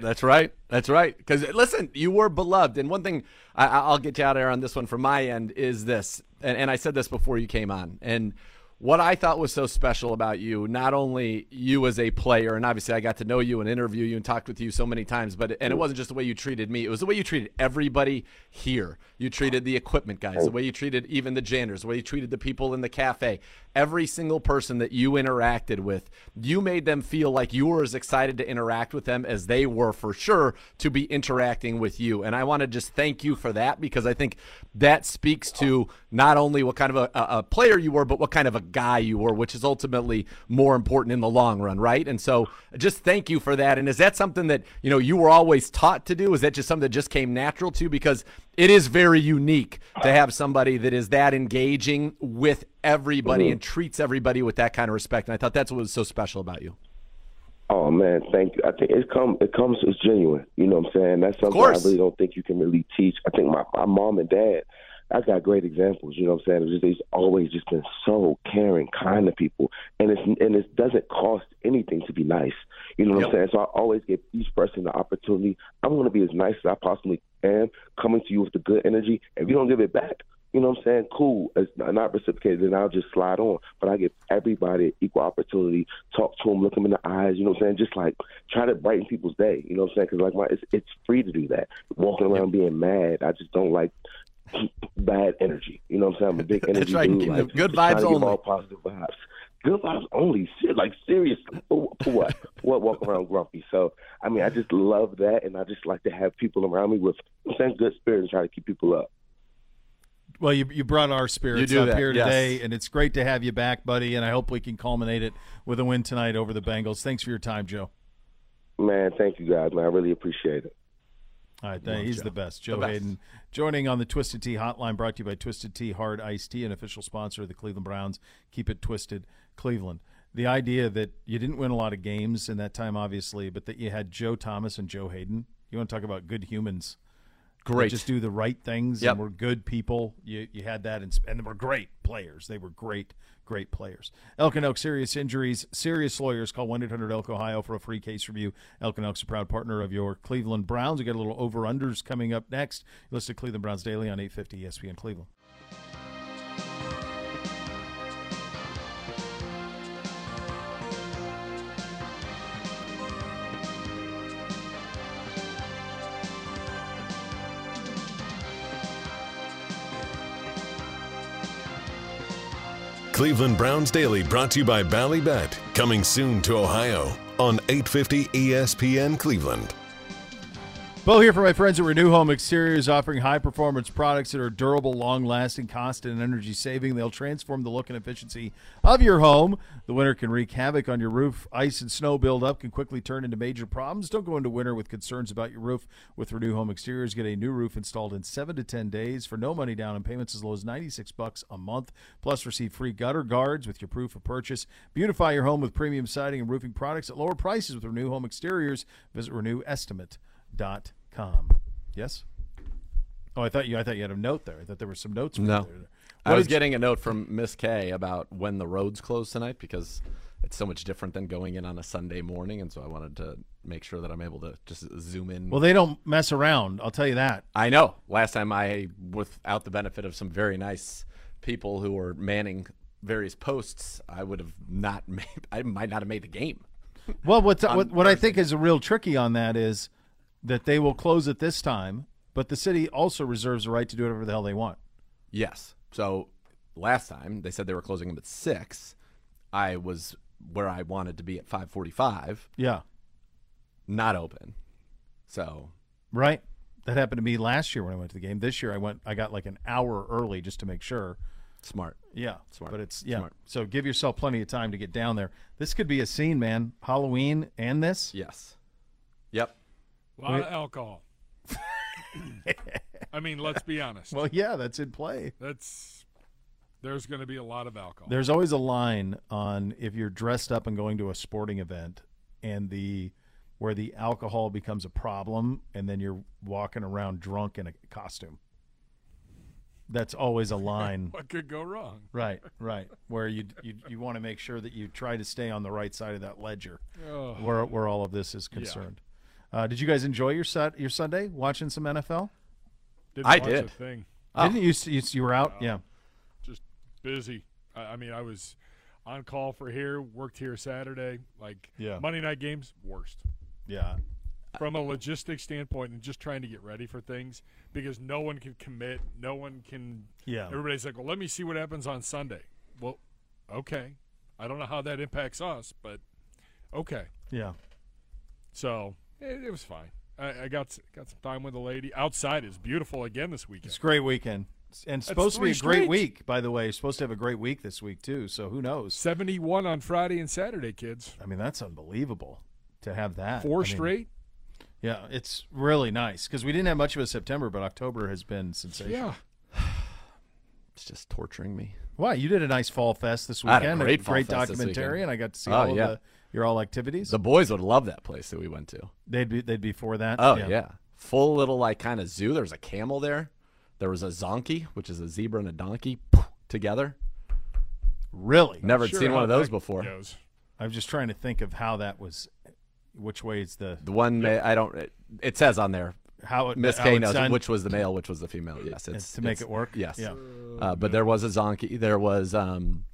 That's right. That's right. Because listen, you were beloved, and one thing I, I'll get you out of there on this one from my end is this, and, and I said this before you came on, and what I thought was so special about you, not only you as a player, and obviously I got to know you and interview you and talked with you so many times, but and it wasn't just the way you treated me; it was the way you treated everybody here. You treated the equipment guys, the way you treated even the janitors, the way you treated the people in the cafe. Every single person that you interacted with, you made them feel like you were as excited to interact with them as they were for sure to be interacting with you. And I want to just thank you for that because I think that speaks to not only what kind of a, a a player you were, but what kind of a guy you were, which is ultimately more important in the long run, right? And so just thank you for that. And is that something that, you know, you were always taught to do? Is that just something that just came natural to you? Because it is very unique to uh-huh. have somebody that is that engaging with everybody and mm. treats everybody with that kind of respect. And I thought that's what was so special about you. Oh man, thank you. I think it comes it comes it's genuine. You know what I'm saying? That's something I really don't think you can really teach. I think my my mom and dad I got great examples. You know what I'm saying? It's just, he's always just been so caring, kind to people, and it's and it doesn't cost anything to be nice. You know what Yep. I'm saying? So I always give each person the opportunity. I'm going to be as nice as I possibly am, coming to you with the good energy. If you don't give it back, you know what I'm saying? Cool. It's not reciprocated, then I'll just slide on. But I give everybody equal opportunity. Talk to them, look them in the eyes. You know what I'm saying? Just like try to brighten people's day. You know what I'm saying? Because like my, it's, it's free to do that. Walking around being mad, I just don't like bad energy. You know what I'm saying? I'm a big energy That's right. dude. Like, good vibes to only. all positive vibes. Good vibes only. Shit, like seriously. For, for what? For what? Walk around grumpy. So I mean, I just love that, and I just like to have people around me with you know what I'm saying good spirit and try to keep people up. Well, you, you brought our spirits up that, here yes. today, and it's great to have you back, buddy. And I hope we can culminate it with a win tonight over the Bengals. Thanks for your time, Joe. Man, thank you guys, man. I really appreciate it. All right, th- he's Joe. the best. Joe The best. Haden joining on the Twisted Tea hotline brought to you by Twisted Tea Hard Iced Tea, an official sponsor of the Cleveland Browns. Keep it twisted, Cleveland. The idea that you didn't win a lot of games in that time, obviously, but that you had Joe Thomas and Joe Haden. You want to talk about good humans? Great. just do the right things Yep. and we're good people. You you had that, and, and they were great players. They were great, great players. Elk and Elk serious injuries, serious lawyers. Call one eight hundred Elk Ohio for a free case review. Elk and Elk's a proud partner of your Cleveland Browns. We got a little over unders coming up next. Listen to Cleveland Browns Daily on eight fifty ESPN Cleveland. Cleveland Browns Daily brought to you by Ballybet. Coming soon to Ohio on E 850 ESPN Cleveland. Beau here for my friends at Renew Home Exteriors, offering high performance products that are durable, long lasting, cost and energy saving. They'll transform the look and efficiency of your home. The winter can wreak havoc on your roof. Ice and snow buildup can quickly turn into major problems. Don't go into winter with concerns about your roof. With Renew Home Exteriors, get a new roof installed in seven to ten days for no money down and payments as low as ninety six bucks a month. Plus, receive free gutter guards with your proof of purchase. Beautify your home with premium siding and roofing products at lower prices with Renew Home Exteriors. Visit Renew Estimate dot com. Yes. Oh, I thought you. I thought you had a note there. I thought there were some notes. No. there. I was getting a note from Miss K about when the roads close tonight because it's so much different than going in on a Sunday morning, and so I wanted to make sure that I'm able to just zoom in. Well, they don't mess around. I'll tell you that. I know. Last time I, without the benefit of some very nice people who were manning various posts, I would have not made. I might not have made the game. Well, what what, what I think is a real tricky on that is that they will close at this time, but the city also reserves the right to do whatever the hell they want. Yes. So last time they said they were closing them at six. I was where I wanted to be at five forty-five. Yeah. Not open. So Right. That happened to me last year when I went to the game. This year I went. I got like an hour early just to make sure. smart. Yeah, Smart. But it's yeah. Smart. So give yourself plenty of time to get down there. This could be a scene, man. Halloween and this. Yes. Yep. A lot of alcohol. I mean, let's be honest. Well, yeah, that's in play. That's there's going to be a lot of alcohol. There's always a line on if you're dressed up and going to a sporting event and the where the alcohol becomes a problem and then you're walking around drunk in a costume. That's always a line. what could go wrong? right, right. Where you you, you want to make sure that you try to stay on the right side of that ledger Oh, where where all of this is concerned. Uh, did you guys enjoy your set your Sunday watching some NFL? didn't I watch did. A thing. Didn't you, you you were out? Yeah. Just busy. I, I mean, I was on call for here. Worked here Saturday. Like Yeah. Monday night games, worst. Yeah. From a logistics standpoint, and just trying to get ready for things because no one can commit. No one can. Yeah. Everybody's like, well, let me see what happens on Sunday. Well, okay. I don't know how that impacts us, but okay. Yeah. So it, it was fine. I, I got got some time with the lady. Outside is beautiful again this weekend. It's a great weekend. And supposed to be a three great straight. week, by the way. Supposed to have a great week this week too. So who knows? Seventy-one on Friday and Saturday, kids. I mean, that's unbelievable to have that. Four I mean, straight. Yeah, it's really nice because we didn't have much of a September, but October has been sensational. Yeah. It's just torturing me. Why? You did a nice fall fest this I had a weekend. great fall fest documentary, weekend. and I got to see Oh, all yeah. of the, your all activities. The boys would love that place that we went to. they'd be they'd be for that. Oh yeah. Full little like kind of zoo. There's a camel there. There was a zonkey, which is a zebra and a donkey together. Really? Never Sure seen one of those before. goes. I'm just trying to think of how that was. Which way is the The one ma- I don't. It, it says on there. how it Miss K knows done? which was the male, which was the female. Yes, it's, It's to make it's- it work. Yes. Yeah. Uh, but there was a zonkey. There was um,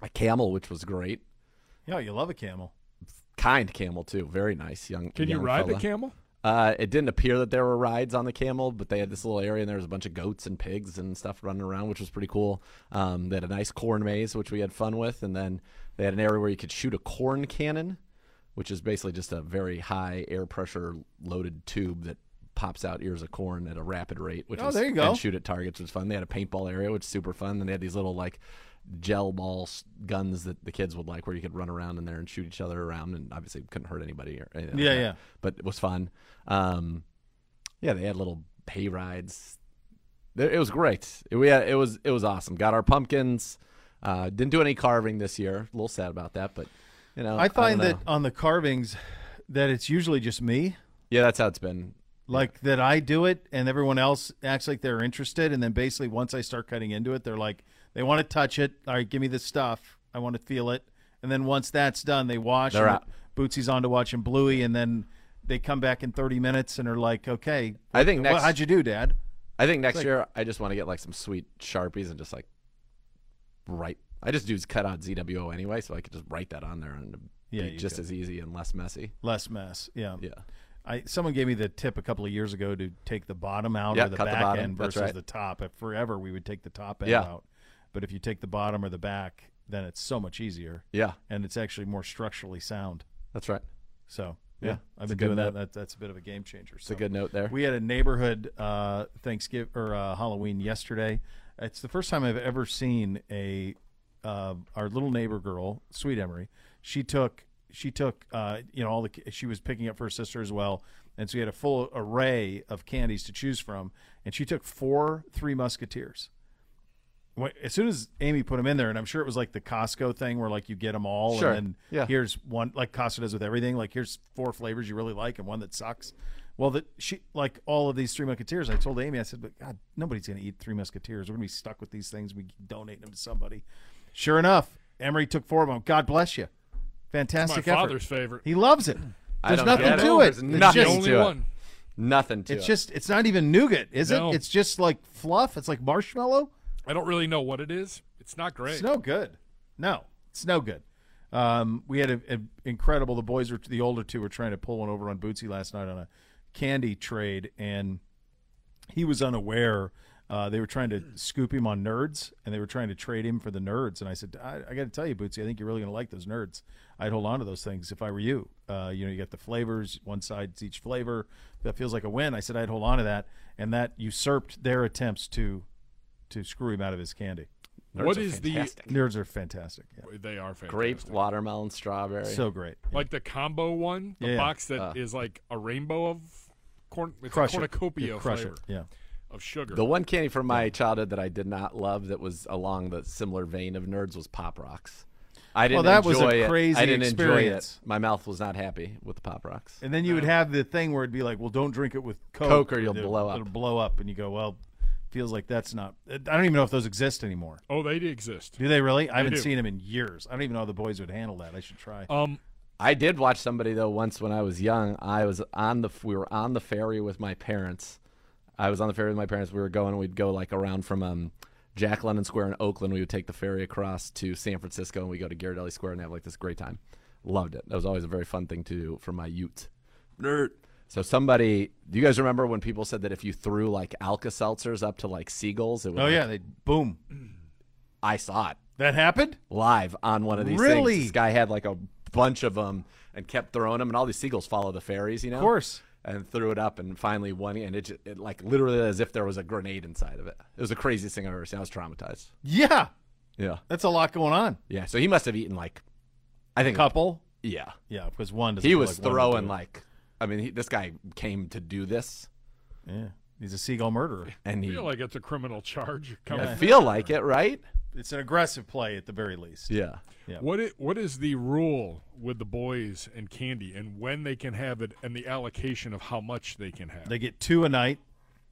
a camel, which was great. Yeah, you love a camel. Kind camel too. Very nice young. Can you ride fella. the camel? Uh, it didn't appear that there were rides on the camel, but they had this little area and there was a bunch of goats and pigs and stuff running around, which was pretty cool. Um, they had a nice corn maze, which we had fun with, and then they had an area where you could shoot a corn cannon, which is basically just a very high air pressure loaded tube that pops out ears of corn at a rapid rate. Which Oh, was, there you go. And shoot at targets was fun. They had a paintball area, which is super fun. And they had these little like gel ball guns that the kids would like, where you could run around in there and shoot each other around, and obviously couldn't hurt anybody. Or anything like Yeah, that. yeah. But it was fun. Um, yeah, they had little hay rides. It was great. It, we had, it was it was awesome. Got our pumpkins. Uh, didn't do any carving this year. A little sad about that, but you know, I find don't that know. on the carvings, that it's usually just me. yeah, that's how it's been. Like that I do it and everyone else acts like they're interested and then basically once I start cutting into it, they're like they want to touch it. All right, give me the stuff. I want to feel it. And then once that's done, they wash They're out. Bootsy's on to watching Bluey and then they come back in 30 minutes and are like, "Okay, I think next. how'd you do, dad?" I think next like- year I just want to get like some sweet sharpies and just like write. I just do cut out ZWO anyway, so I could just write that on there and Yeah, be just could. as easy and less messy. Less mess. Yeah. Yeah, I someone gave me the tip a couple of years ago to take the bottom out Yeah, or the cut the back end versus right. the top. At forever we would take the top end Yeah. out, but if you take the bottom or the back, then it's so much easier yeah, and it's actually more structurally sound. that's right. So Yeah, yeah, I've been doing that. that. That's a bit of a game changer. It's a good note there. We had a neighborhood uh, Thanksgiving or uh, Halloween yesterday. It's the first time I've ever seen a uh, our little neighbor girl, Sweet Emery. She took she took uh, you know all the she was picking up for her sister as well, and so we had a full array of candies to choose from, and she took four Three Musketeers. When- As soon as Amy put them in there, and I'm sure it was like the Costco thing where like you get them all, Sure. and then Yeah. here's one like Costco does with everything. Like here's four flavors you really like and one that sucks. Well, that she like all of these Three Musketeers. I told Amy, I said, "But God, nobody's going to eat Three Musketeers. We're going to be stuck with these things. We donate them to somebody." Sure enough, Emery took four of them. God bless you. My Fantastic effort. father's favorite. He loves it. There's nothing it. to it. There's It's nothing just- only to it. one. Nothing to It's it. just it's not even nougat, is No. it? It's just like fluff. It's like marshmallow. I don't really know what it is. It's not great. It's no good. No, it's no good. Um, we had a, a incredible. The boys were the older two were trying to pull one over on Bootsy last night on a candy trade, and he was unaware. Uh, they were trying to scoop him on nerds, and they were trying to trade him for the nerds. And I said, I, I got to tell you, Bootsy, I think you're really going to like those nerds. I'd hold on to those things if I were you. Uh, you know, you got the flavors, one side's each flavor. That feels like a win. I said I'd hold on to that, and that usurped their attempts to to screw him out of his candy. Nerds What are is the- Nerds are fantastic. Yeah. They are fantastic. grape, watermelon, strawberry? So great. Like the combo one, the Yeah. box that is Uh. like a rainbow of corn. It's Crush a cornucopia Yeah, crush flavor it. Yeah. of sugar. The one candy from my childhood that I did not love that was along the similar vein of nerds was Pop Rocks. I didn't that was a enjoy it. crazy I didn't experience. enjoy it. My mouth was not happy with the Pop Rocks. And then you would have the thing where it'd be like, well, don't drink it with Coke, Coke or you'll it'll- blow up. It'll blow up, and you go, well, feels like that's not. I don't even know if those exist anymore. oh, they do exist. Do they really? I haven't do. seen them in years. I don't even know how the boys would handle that. I should try. Um, I did watch somebody though once when I was young. I was on the we were on the ferry with my parents. I was on the ferry with my parents. We were going. We'd go like around from um, Jack London Square in Oakland. We would take the ferry across to San Francisco, and we go to Ghirardelli Square and have like this great time. Loved it. That was always a very fun thing to do for my youth. Nerd. So somebody, do you guys remember when people said that if you threw like Alka Seltzers up to like seagulls, it would? oh like- yeah, they boom. I saw it That happened. live on one of these Really? things. This guy had like a bunch of them and kept throwing them, and all these seagulls follow the fairies, you know. Of course. And threw it up, and finally one, and it, it like literally as if there was a grenade inside of it. It was the craziest thing I've ever seen. I was traumatized. Yeah, Yeah, that's a lot going on. yeah. So he must have eaten like, I think, a Couple. yeah. Yeah, because one. He was like throwing like, I mean, he, this guy came to do this, Yeah, he's a seagull murderer. and I he. feel like it's a criminal charge. coming I feel like it, right? It's an aggressive play at the very least. Yeah. Yeah. What i- what is the rule with the boys and candy, and when they can have it, and the allocation of how much they can have? They get two a night,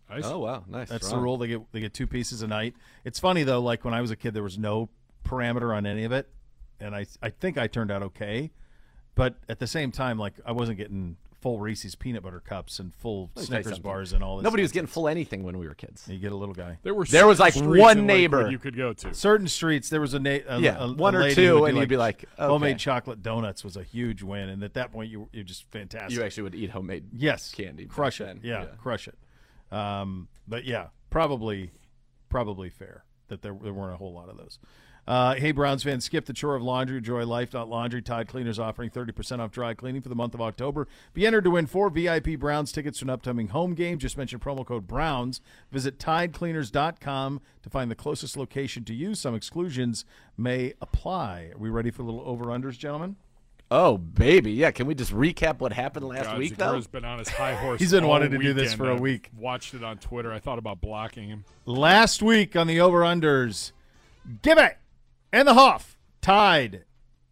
Nice. Oh wow, nice. That's the rule. They get they get two pieces a night. It's funny though. Like when I was a kid, there was no parameter on any of it, and I I think I turned out okay. But at the same time, like I wasn't getting full Reese's peanut butter cups and full Let me tell you Snickers something. bars and all this. Nobody was getting full anything when we were kids. You get a little guy. There were There was, certain like, streets one in Lakewood neighbor. you could go to. Certain streets, there was a, na- a Yeah, a, one a or lady two, who would and do, you'd be like, okay. homemade chocolate donuts was a huge win, and at that point, you you're just fantastic. You actually would eat homemade yes, candy. back crush it, then. yeah, crush it. Um, but yeah, probably, probably fair that there, there weren't a whole lot of those. Uh, hey, Browns fans, skip the chore of laundry. Enjoy life. Not laundry. Tide Cleaners offering 30% off dry cleaning for the month of October. Be entered to win four VIP Browns tickets to an upcoming home game. Just mention promo code Browns. Visit TideCleaners.com to find the closest location to you. Some exclusions may apply. Are we ready for a little over-unders, gentlemen? Oh baby, yeah. Can we just recap what happened last God, week though? Zegura's been on his high horse. He's been all wanting to do this for a I've week. Watched it on Twitter. I thought about blocking him. Last week on the over-unders, give it and the Hoff tied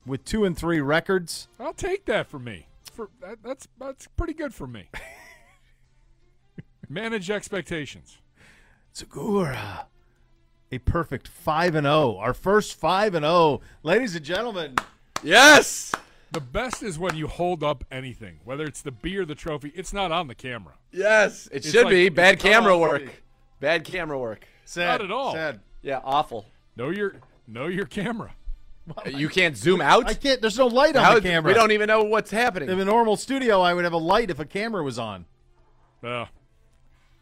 with two and three records. I'll take that for me. For that, that's that's pretty good for me. Manage expectations. Zegura. A perfect 5 and 0. Our first 5 and 0. Ladies and gentlemen, yes, The best is when you hold up anything, whether it's the beer, or the trophy. It's not on the camera. yes. It It's should like- be bad camera work. Bad camera work. sad. Not at all. Sad. Yeah, awful. Know your know your camera. You can't zoom out. I can't there's no light on How- the camera. We don't even know what's happening. in a normal studio I would have a light if a camera was on. Uh,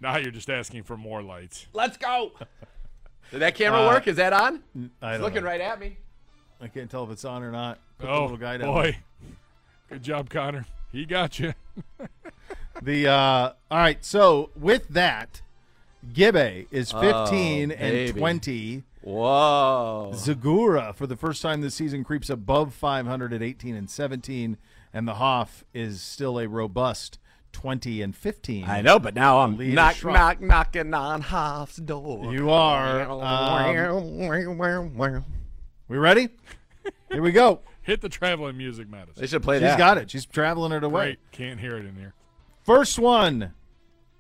now you're just asking for more lights. Let's go. Did that camera Uh, work? Is that on? I It's looking know. right at me. I can't tell if it's on or not. Put the oh little guy down. boy, good job, Connor. He got you. The uh all right, so with that, Gibbe is 15 and Oh, baby. 20. Whoa. Zegura for the first time this season creeps above 500 at 18 and 17 and the Hoff is still a robust 20 and 15. I know, but now I'm Lead is knock, shrunk. knock, knocking on Hoff's door. You are. Um, we ready? Here we go. Hit the traveling music, Madison. they should play She's that. She's got it. She's traveling it away. Great. Can't hear it in here. First one.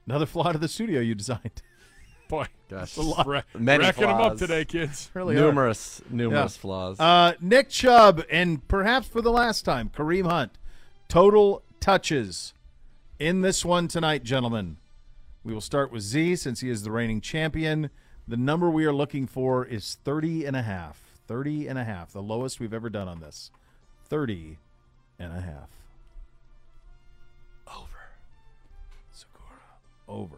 Another flaw to the studio you designed. Boy, Gosh. Re- Many wrecking them up today, kids. Really are. numerous, numerous Yeah. flaws. Uh, Nick Chubb and perhaps for the last time, Kareem Hunt. Total touches in this one tonight, gentlemen. We will start with Z since he is the reigning champion. The number we are looking for is 30 and a half. 30 and a half, the lowest we've ever done on this. 30 and a half. Over. Zegura. Over.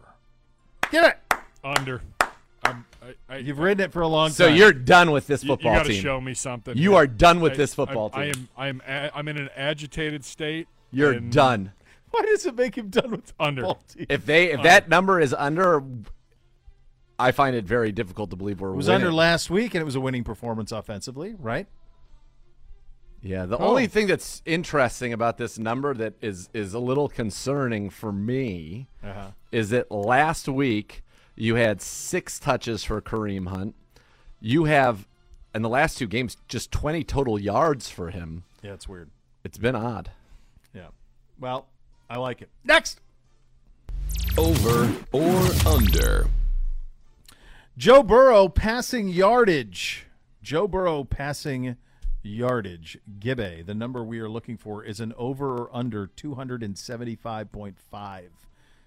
Get it. Under. I'm, I, I, You've ridden it for a long so time. So you're done with this football you, you football got to team. show me something. You here. are done with I- this football I, team. I am. I am. A, I'm in an agitated state. You're done. Why does it make him done with Under. team? If they if that number is under, I find it very difficult to believe we're It was winning. under last week, and it was a winning performance offensively, right? Yeah, the Oh. only thing that's interesting about this number that is is a little concerning for me Uh-huh. is that last week you had six touches for Kareem Hunt. You have in the last two games just 20 total yards for him. Yeah, it's weird. It's been odd. Yeah. Well, I like it. Next, Over or under. Joe Burrow passing yardage. Joe Burrow passing yardage. Gibbe, the number we are looking for is an over or under 275.5.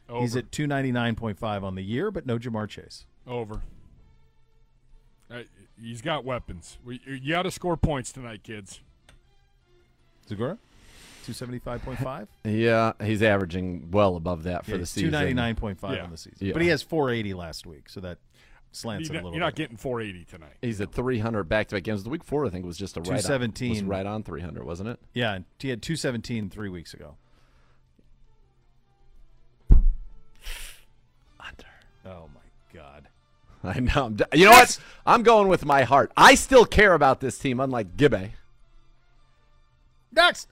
He's at 299.5 on the year, but no Ja'Marr Chase. Over. Uh, he's got weapons. We, you got to score points tonight, kids. Zegura? 275.5? Yeah, he's averaging well above that for Yeah, the season. 299.5 Yeah. on the season. Yeah. But he has 480 last week, so that slants You're it a not, little you're not getting 480 tonight. He's at 300 back-to-back games. The week four, I think, was just a right on, 217. was right on 300, wasn't it? Yeah, he had 217 three weeks ago. Oh, my God. I know. I'm d- You know what? I'm going with my heart. I still care about this team, unlike Gibbe. Next!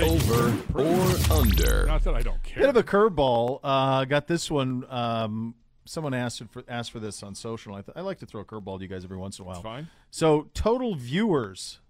Over or under. Not that I don't care. Bit of a curveball. Uh, got this one. Um, someone asked for asked for this on social. I, th- I like to throw a curveball to you guys every once in a while. It's fine. So total viewers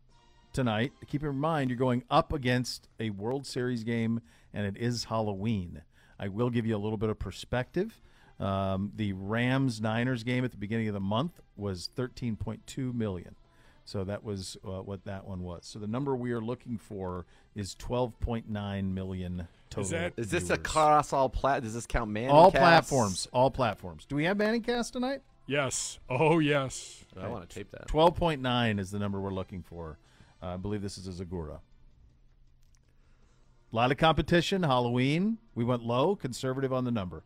tonight. Keep in mind you're going up against a World Series game, and it is Halloween. I will give you a little bit of perspective. Um, the Rams Niners game at the beginning of the month was 13.2 million. So that was uh, what that one was. So the number we are looking for is 12.9 million total. Is, that- Is this across all plat? Does this count man? all platforms? All platforms. Do we have Manning Cast tonight? Yes. Oh, yes. I want to tape that. 12.9 is the number we're looking for. Uh, I believe this is a Zegura. A lot of competition. Halloween. We went low, conservative on the number.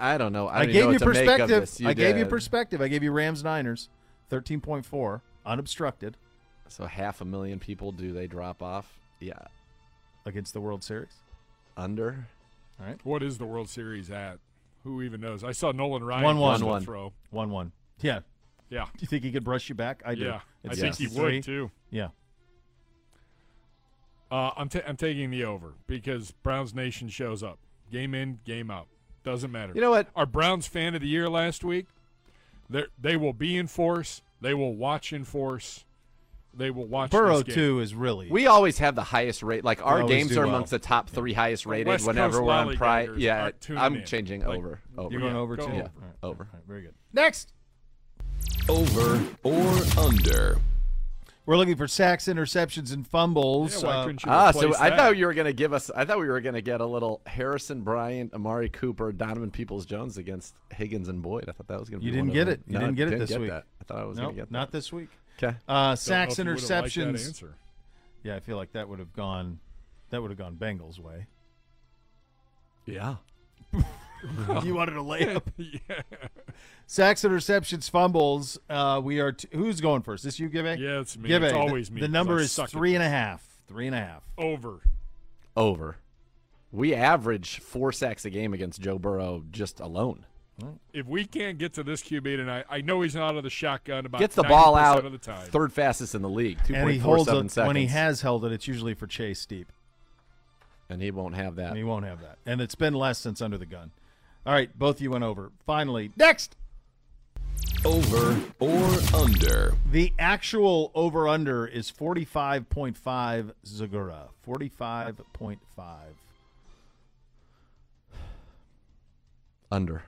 I I don't know. I, I, don't even gave know you what to make of perspective. this. I gave you perspective. I gave you Rams Niners, 13.4, unobstructed So half a million people do they drop off? Yeah, against the World Series. under. All right. What is the World Series at? Who even knows? I saw Nolan Ryan One, one. miss the One, one. throw. 1 1. Yeah. Yeah. Do you think he could brush you back? I do. yeah. I It's think he would too. Yeah. Uh, I'm, ta- I'm taking the over because Browns Nation shows up. Game in, game out. Doesn't matter. You know what? Our Browns fan of the year last week, they they will be in force. They will watch in force. They will watch Burrow, this game. too, is really. We always have the highest rate. Like our games are well. amongst the top three highest rated. West whenever Coast we're on Pride, yeah, I'm in. changing Like, over. Over. You're going Yeah, over, go too? over. All right. Over. All right, very good. Next. Over or under. We're looking for sacks, interceptions, and fumbles. Yeah, Uh, Ah, so replace I thought you were gonna give us. I thought we were gonna get a little Harrison Bryant, Amari Cooper, Donovan Peoples Jones against Higgins and Boyd. I thought that was gonna. Be. You be didn't one get of it. them. You No, didn't get it didn't this get week. That. I thought I was no, gonna get that. not this week. Okay. Uh, sacks, if you would've liked that interceptions. answer. Yeah, I feel like that would have gone. That would have gone Bengals' way. Yeah. you wanted a layup. yeah. Sacks, interceptions, fumbles. Uh, we are. T- who's going first? Is This you, Give Yeah, it's me. Give It's The- always me. The number is suck at three and a this. half. Three and a half. Over. Over. We average four sacks a game against Joe Burrow just alone. If we can't get to this QB tonight, I know he's not out of the shotgun about Gets the ball 90% out of the time. third fastest in the league. Two And he point four holds seven it seconds. when he has held it. It's usually for Chase Deep. and he won't have that. And he won't have that. And it's been less since under the gun. All right, both of you went over. Finally, next. Over or under. The actual over under is 45.5 Zegura. 45.5. Under.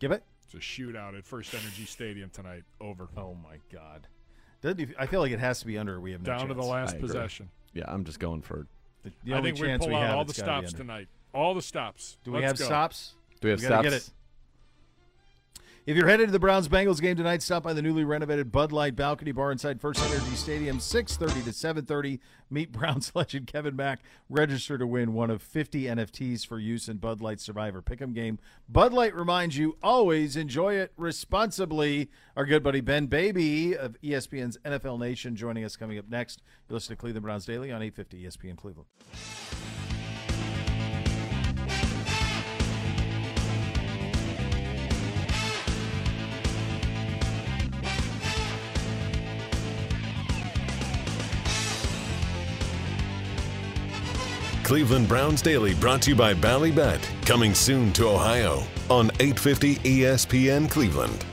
Give it. It's a shootout at First Energy Stadium tonight. Over. Oh my God. Doesn't he- I feel like it has to be under. We have no Down to the last possession. Yeah, I'm just going for. The, the I only think we chance pull we out have, all the it's gotta be stops tonight. All the stops. Do we Let's have go. stops? Do we have We stops? get it. If you're headed to the Browns Bengals game tonight, stop by the newly renovated Bud Light Balcony Bar inside First Energy Stadium, 6:30 to 7:30. Meet Browns legend Kevin Mack. Register to win one of 50 NFTs for use in Bud Light Survivor Pick'em game. Bud Light reminds you always enjoy it responsibly. Our good buddy Ben Baby of ESPN's NFL Nation joining us coming up next. You listen to Cleveland Browns Daily on 850 ESPN Cleveland. Cleveland Browns Daily brought to you by Ballybet. Coming soon to Ohio on 850 ESPN Cleveland.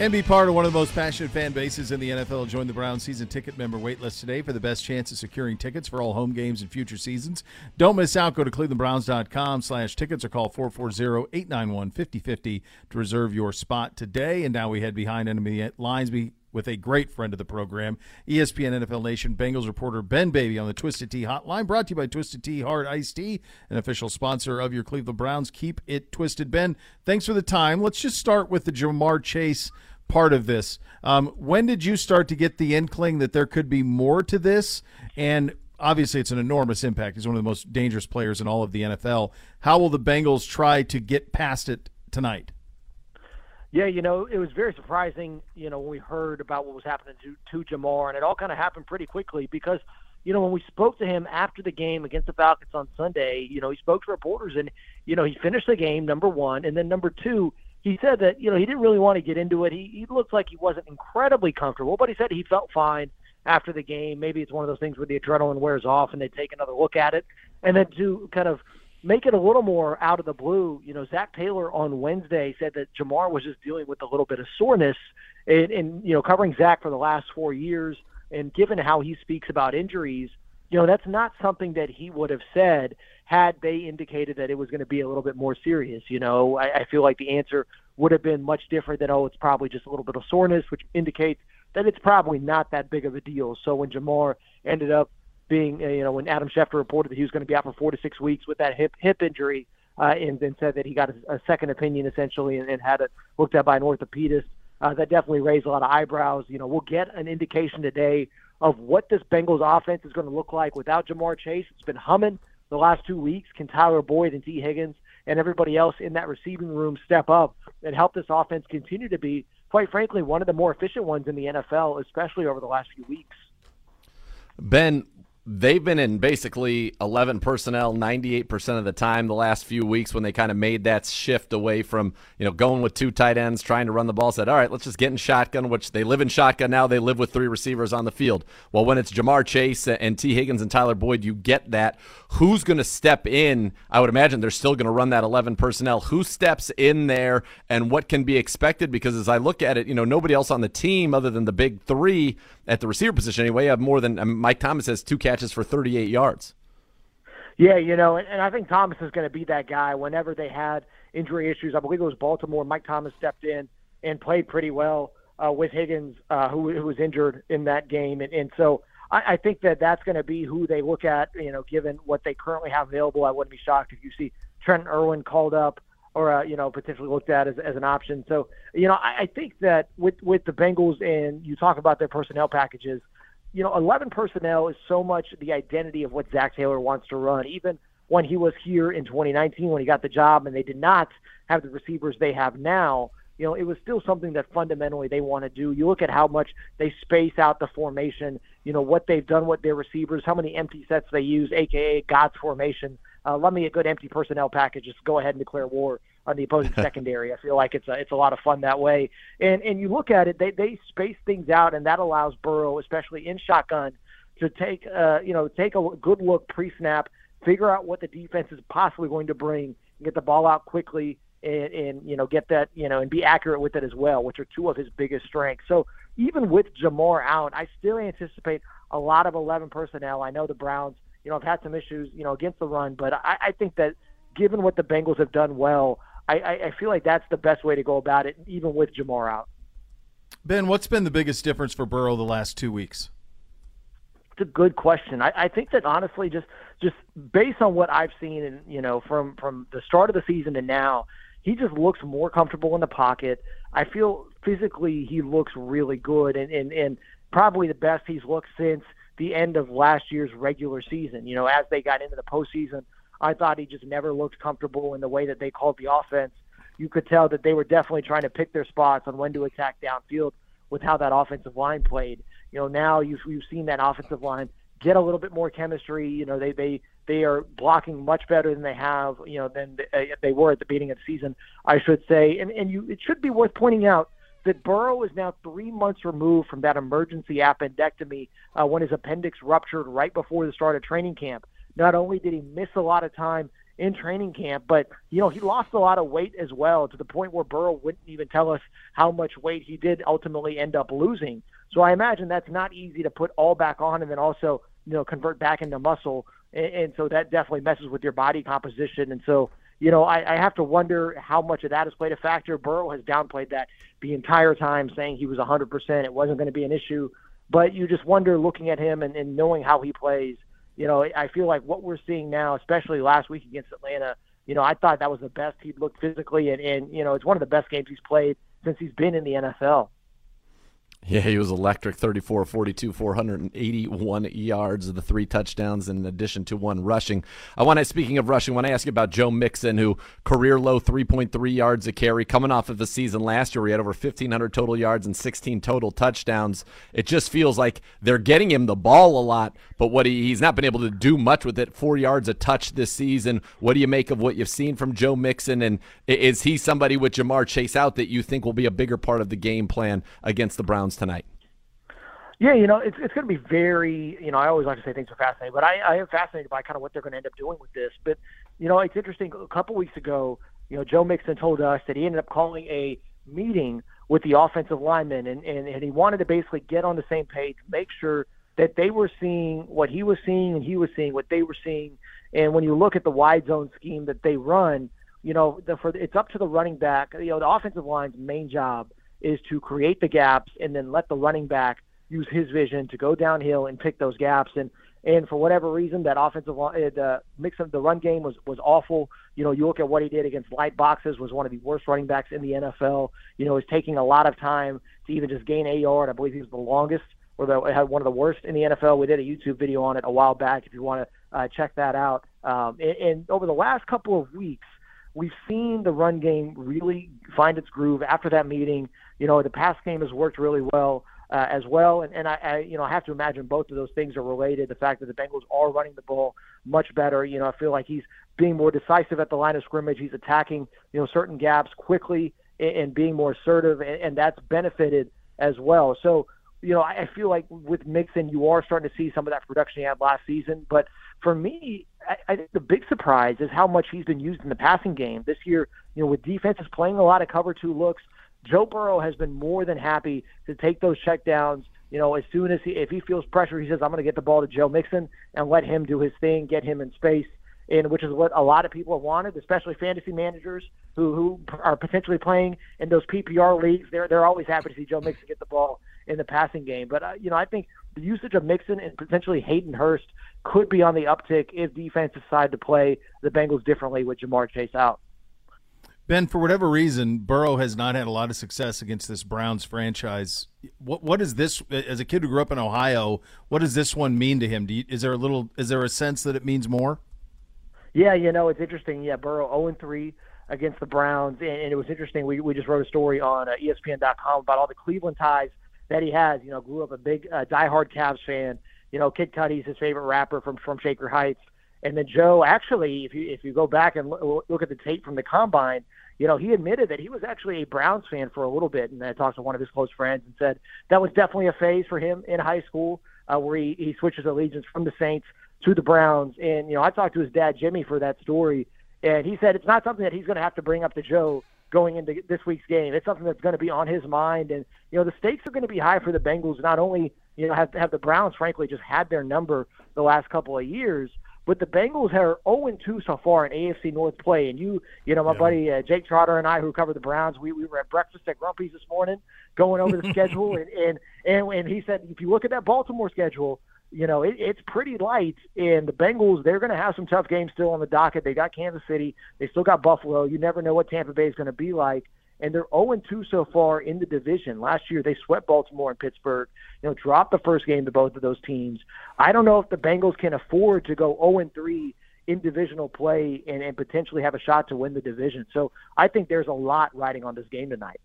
And be part of one of the most passionate fan bases in the NFL. Join the Brown season ticket member waitlist today for the best chance of securing tickets for all home games in future seasons. Don't miss out. Go to clevelandbrowns.com slash tickets or call 440-891-5050 to reserve your spot today. And now we head behind enemy lines be- with a great friend of the program, ESPN NFL Nation Bengals reporter Ben Baby on the Twisted Tea Hotline, brought to you by Twisted Tea Hard Iced Tea, an official sponsor of your Cleveland Browns. Keep it twisted, Ben. Thanks for the time. Let's just start with the Ja'Marr Chase part of this. Um, when did you start to get the inkling that there could be more to this? And obviously, it's an enormous impact. He's one of the most dangerous players in all of the NFL. How will the Bengals try to get past it tonight? Yeah, you know, it was very surprising, you know, when we heard about what was happening to, to Ja'Marr, and it all kind of happened pretty quickly because, you know, when we spoke to him after the game against the Falcons on Sunday, you know, he spoke to reporters and, you know, he finished the game, number one, and then number two, he said that, you know, he didn't really want to get into it. He, he looked like he wasn't incredibly comfortable, but he said he felt fine after the game. Maybe it's one of those things where the adrenaline wears off and they take another look at it. And then to kind of make it a little more out of the blue, you know, Zac Taylor on Wednesday said that Ja'Marr was just dealing with a little bit of soreness and, and you know, covering Zac for the last four years And given how he speaks about injuries, you know, that's not something that he would have said had they indicated that it was going to be a little bit more serious. You know, I, I feel like the answer would have been much different than, oh, it's probably just a little bit of soreness, which indicates that it's probably not that big of a deal. So when Ja'Marr ended up being, uh, you know, when Adam Schefter reported that he was going to be out for four to six weeks with that hip hip injury, uh, and then said that he got a, a second opinion essentially and, and had it looked at by an orthopedist, uh, that definitely raised a lot of eyebrows. You know, we'll get an indication today of what this Bengals offense is going to look like without Ja'Marr Chase. It's been humming the last two weeks. Can Tyler Boyd and Tee Higgins and everybody else in that receiving room step up and help this offense continue to be, quite frankly, one of the more efficient ones in the NFL, especially over the last few weeks? Ben, they've been in basically 11 personnel 98% of the time the last few weeks when they kind of made that shift away from you know going with two tight ends trying to run the ball said all right let's just get in shotgun which they live in shotgun now. They live with three receivers on the field. Well when it's Ja'Marr Chase and Tee Higgins and Tyler Boyd you get that. Who's going to step in? I would imagine they're still going to run that 11 personnel. Who steps in there and what can be expected? Because as I look at it you know nobody else on the team other than the big 3 at the receiver position anyway have more than um, Mike Thomas has two catches for 38 yards. Yeah, you know, and, and I think Thomas is going to be that guy whenever they had injury issues. I believe it was Baltimore. Mike Thomas stepped in and played pretty well uh, with Higgins, uh, who, who was injured in that game, and, and so I, I think that that's going to be who they look at. You know, given what they currently have available, I wouldn't be shocked if you see Trent Irwin called up or uh, you know potentially looked at as, as an option. So you know, I, I think that with with the Bengals and you talk about their personnel packages, you know, 11 personnel is so much the identity of what Zac Taylor wants to run. Even when he was here in 2019, when he got the job, and they did not have the receivers they have now, you know, it was still something that fundamentally they want to do. You look at how much they space out the formation, you know, what they've done with their receivers, how many empty sets they use, aka God's formation. Uh, love me a good empty personnel package. Just go ahead and declare war on the opposing secondary. I feel like it's a it's a lot of fun that way. And and you look at it, they they space things out, and that allows Burrow, especially in shotgun, to take uh you know take a good look pre snap, figure out what the defense is possibly going to bring, and get the ball out quickly. And, and you know get that you know and be accurate with it as well, which are two of his biggest strengths. So even with Ja'Marr out, I still anticipate a lot of 11 personnel. I know the Browns, you know, have had some issues, you know, against the run, but I, I think that given what the Bengals have done well, I, I, feel like that's the best way to go about it, even with Ja'Marr out. Ben, what's been the biggest difference for Burrow the last two weeks? It's a good question. I, I think that honestly, just just based on what I've seen, and you know, from from the start of the season to now, he just looks more comfortable in the pocket. I feel physically he looks really good, and and and probably the best he's looked since the end of last year's regular season. You know, as they got into the postseason, I thought he just never looked comfortable in the way that they called the offense. You could tell that they were definitely trying to pick their spots on when to attack downfield with how that offensive line played. You know, now you've, you've seen that offensive line get a little bit more chemistry. You know, they they they are blocking much better than they have. You know, than they, uh, they were at the beginning of the season, I should say. And and you, it should be worth pointing out that Burrow is now three months removed from that emergency appendectomy uh, when his appendix ruptured right before the start of training camp. Not only did he miss a lot of time in training camp, but you know he lost a lot of weight as well to the point where Burrow wouldn't even tell us how much weight he did ultimately end up losing. So I imagine that's not easy to put all back on and then also you know convert back into muscle, and, and so that definitely messes with your body composition. And so you know I, I have to wonder how much of that has played a factor. Burrow has downplayed that the entire time, saying he was 100%, it wasn't going to be an issue. But you just wonder looking at him and, and knowing how he plays you know, I feel like what we're seeing now, especially last week against Atlanta, you know, I thought that was the best he'd looked physically, and, and you know, it's one of the best games he's played since he's been in the NFL. Yeah, he was electric 34 42, 481 yards of the three touchdowns in addition to one rushing. I want to, speaking of rushing, I want to ask you about Joe Mixon, who career low 3.3 yards a carry, coming off of the season last year where he had over 1,500 total yards and 16 total touchdowns. It just feels like they're getting him the ball a lot, but what he, he's not been able to do much with it. Four yards a touch this season. What do you make of what you've seen from Joe Mixon? And is he somebody with Ja'Marr Chase out that you think will be a bigger part of the game plan against the Browns tonight? Yeah, you know, it's it's going to be very, you know, I always like to say things are fascinating, but I, I am fascinated by kind of what they're going to end up doing with this. But, you know, it's interesting. A couple weeks ago, you know, Joe Mixon told us that he ended up calling a meeting with the offensive linemen, and, and, and he wanted to basically get on the same page, make sure that they were seeing what he was seeing and he was seeing what they were seeing. And when you look at the wide zone scheme that they run, you know, the, for it's up to the running back. You know, the offensive line's main job is to create the gaps and then let the running back use his vision to go downhill and pick those gaps. And and for whatever reason, that offensive line, uh, the mix of the run game was was awful. You know, you look at what he did against light boxes, was one of the worst running backs in the NFL. You know, is taking a lot of time to even just gain a yard. I believe he was the longest, or the, had one of the worst in the NFL. We did a YouTube video on it a while back. If you want to uh, check that out. Um, and, and over the last couple of weeks, we've seen the run game really find its groove after that meeting. You know, the pass game has worked really well uh, as well. And, and I, I, you know, I have to imagine both of those things are related. The fact that the Bengals are running the ball much better. You know, I feel like he's being more decisive at the line of scrimmage. He's attacking, you know, certain gaps quickly and, and being more assertive, and, and that's benefited as well. So, you know, I, I feel like with Mixon, you are starting to see some of that production he had last season. But for me, I, I think the big surprise is how much he's been used in the passing game this year. You know, with defenses playing a lot of cover two looks, Joe Burrow has been more than happy to take those checkdowns. You know, as soon as he, if he feels pressure, he says, "I'm going to get the ball to Joe Mixon and let him do his thing, get him in space." And which is what a lot of people have wanted, especially fantasy managers who who are potentially playing in those PPR leagues. They're they're always happy to see Joe Mixon get the ball in the passing game. But uh, you know, I think the usage of Mixon and potentially Hayden Hurst could be on the uptick if defense decide to play the Bengals differently with Ja'Marr Chase out. Ben, for whatever reason, Burrow has not had a lot of success against this Browns franchise. What what is this as a kid who grew up in Ohio? What does this one mean to him? You, is there a little is there a sense that it means more? Yeah, you know it's interesting. Yeah, Burrow zero oh and three against the Browns, and, and, it was interesting. We we just wrote a story on uh, ESPN.com about all the Cleveland ties that he has. You know, grew up a big uh, diehard Cavs fan. You know, Kid Cudi's his favorite rapper from from Shaker Heights. And then Joe, actually, if you if you go back and look, look at the tape from the combine, you know, he admitted that he was actually a Browns fan for a little bit, and I talked to one of his close friends and said that was definitely a phase for him in high school, uh, where he, he switches allegiance from the Saints to the Browns. And you know, I talked to his dad Jimmy for that story, and he said it's not something that he's going to have to bring up to Joe going into this week's game. It's something that's going to be on his mind, and you know, the stakes are going to be high for the Bengals. Not only you know have have the Browns, frankly, just had their number the last couple of years but the Bengals are 0 2 so far in AFC North play. And you, you know, my yeah. buddy uh, Jake Trotter and I, who cover the Browns, we, we were at breakfast at Grumpy's this morning, going over the schedule, and, and and and he said, if you look at that Baltimore schedule, you know, it, it's pretty light. And the Bengals, they're going to have some tough games still on the docket. They got Kansas City, they still got Buffalo. You never know what Tampa Bay is going to be like and they're 0 2 so far in the division. Last year they swept Baltimore and Pittsburgh. You know, dropped the first game to both of those teams. I don't know if the Bengals can afford to go 0 3 in divisional play and, and potentially have a shot to win the division. So I think there's a lot riding on this game tonight.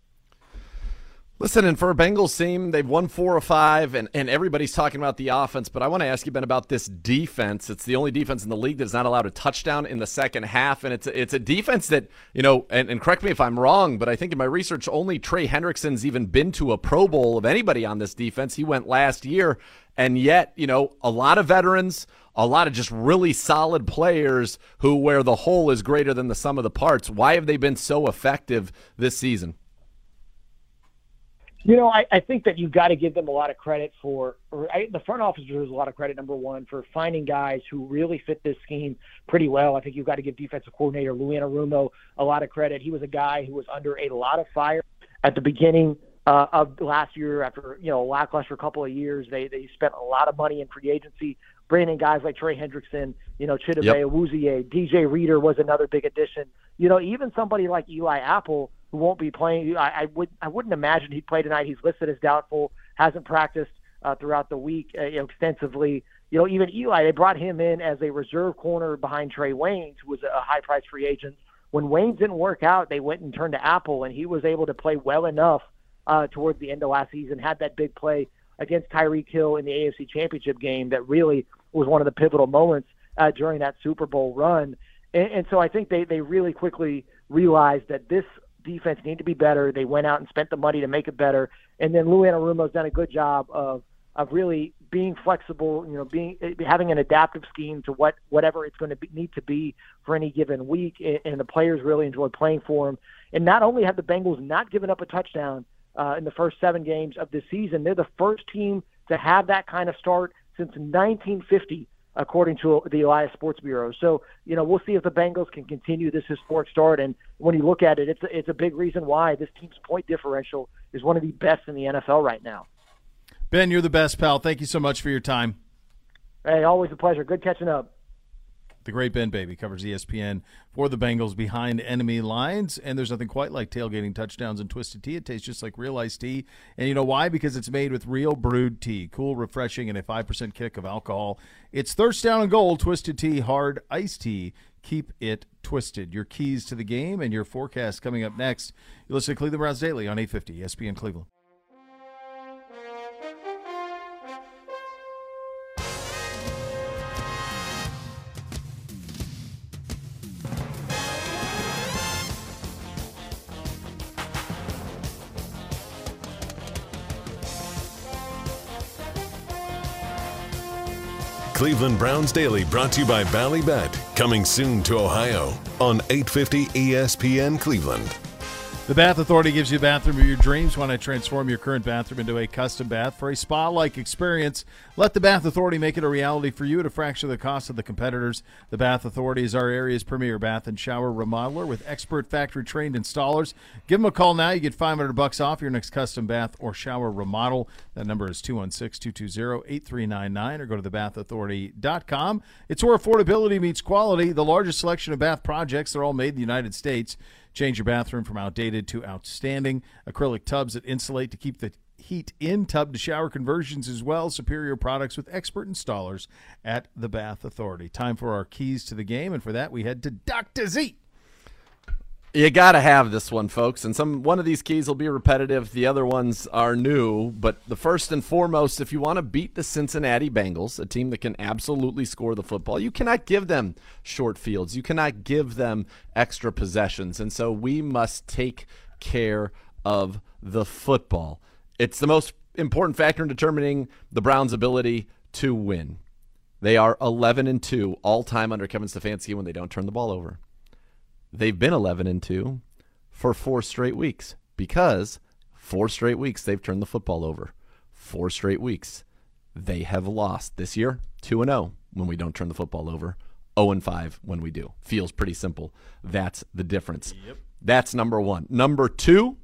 Listen, and for a Bengals team, they've won four or five, and, and everybody's talking about the offense. But I want to ask you, Ben, about this defense. It's the only defense in the league that's not allowed a touchdown in the second half, and it's a, it's a defense that you know. And, and correct me if I'm wrong, but I think in my research, only Trey Hendrickson's even been to a Pro Bowl of anybody on this defense. He went last year, and yet you know a lot of veterans, a lot of just really solid players who where the whole is greater than the sum of the parts. Why have they been so effective this season? You know, I, I think that you've got to give them a lot of credit for, or I, the front office deserves a lot of credit, number one, for finding guys who really fit this scheme pretty well. I think you've got to give defensive coordinator Lou Anarumo a lot of credit. He was a guy who was under a lot of fire at the beginning uh, of last year after, you know, a lackluster couple of years. They, they spent a lot of money in free agency, bringing in guys like Trey Hendrickson, you know, Chidobe yep. Awuzie, DJ Reader was another big addition. You know, even somebody like Eli Apple – who won't be playing. I, I would I wouldn't imagine he'd play tonight. He's listed as doubtful. Hasn't practiced uh, throughout the week uh, you know, extensively. You know, even Eli, they brought him in as a reserve corner behind Trae Waynes, who was a high price free agent. When Waynes didn't work out, they went and turned to Apple, and he was able to play well enough uh, towards the end of last season. Had that big play against Tyreek Hill in the AFC Championship game that really was one of the pivotal moments uh, during that Super Bowl run. And, and so I think they they really quickly realized that this defense need to be better. They went out and spent the money to make it better. And then Lou Anarumo's done a good job of of really being flexible, you know, being having an adaptive scheme to what whatever it's going to be, need to be for any given week. And the players really enjoy playing for him. And not only have the Bengals not given up a touchdown uh, in the first seven games of this season. They're the first team to have that kind of start since 1950 according to the Elias Sports Bureau. So, you know, we'll see if the Bengals can continue this historic start. And when you look at it, it's a, it's a big reason why this team's point differential is one of the best in the NFL right now. Ben, you're the best, pal. Thank you so much for your time. Hey, always a pleasure. Good catching up. The great Ben Baby covers ESPN for the Bengals behind enemy lines, and there's nothing quite like tailgating touchdowns and twisted tea. It tastes just like real iced tea, and you know why? Because it's made with real brewed tea, cool, refreshing, and a five percent kick of alcohol. It's thirst down and gold twisted tea, hard iced tea. Keep it twisted. Your keys to the game and your forecast coming up next. You listen to Cleveland Browns Daily on 850 ESPN Cleveland. Cleveland Browns Daily brought to you by Ballybet, coming soon to Ohio on 850 ESPN Cleveland. The Bath Authority gives you a bathroom of your dreams. Want to transform your current bathroom into a custom bath for a spa like experience? Let the Bath Authority make it a reality for you at a fraction of the cost of the competitors. The Bath Authority is our area's premier bath and shower remodeler with expert factory trained installers. Give them a call now. You get 500 bucks off your next custom bath or shower remodel. That number is 216 220 8399 or go to thebathauthority.com. It's where affordability meets quality. The largest selection of bath projects, they're all made in the United States. Change your bathroom from outdated to outstanding. Acrylic tubs that insulate to keep the heat in tub to shower conversions as well. Superior products with expert installers at the Bath Authority. Time for our keys to the game, and for that we head to Dr. Z. You got to have this one, folks. And some one of these keys will be repetitive. The other ones are new. But the first and foremost, if you want to beat the Cincinnati Bengals, a team that can absolutely score the football, you cannot give them short fields. You cannot give them extra possessions. And so we must take care of the football. It's the most important factor in determining the Browns' ability to win. They are 11 and 2 all time under Kevin Stefanski when they don't turn the ball over. They've been 11 and 2 for four straight weeks because four straight weeks they've turned the football over. Four straight weeks they have lost this year 2 and 0 when we don't turn the football over. 0 and 5 when we do. Feels pretty simple. That's the difference. Yep. That's number 1. Number 2,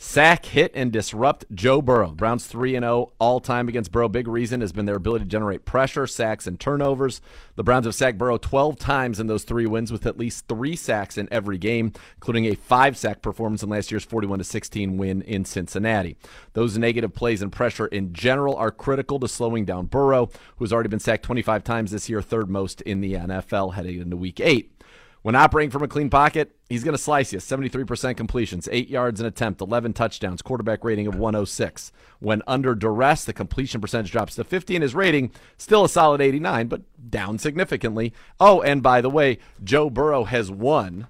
Sack, hit, and disrupt Joe Burrow. Browns 3 0 all time against Burrow. Big reason has been their ability to generate pressure, sacks, and turnovers. The Browns have sacked Burrow 12 times in those three wins with at least three sacks in every game, including a five sack performance in last year's 41 16 win in Cincinnati. Those negative plays and pressure in general are critical to slowing down Burrow, who has already been sacked 25 times this year, third most in the NFL heading into week eight. When operating from a clean pocket, he's going to slice you. 73% completions, 8 yards an attempt, 11 touchdowns, quarterback rating of 106. When under duress, the completion percentage drops to 50 and his rating still a solid 89, but down significantly. Oh, and by the way, Joe Burrow has won.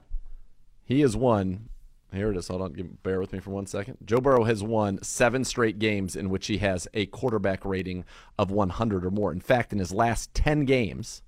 He has won. Here it is. Hold on. Bear with me for one second. Joe Burrow has won seven straight games in which he has a quarterback rating of 100 or more. In fact, in his last 10 games,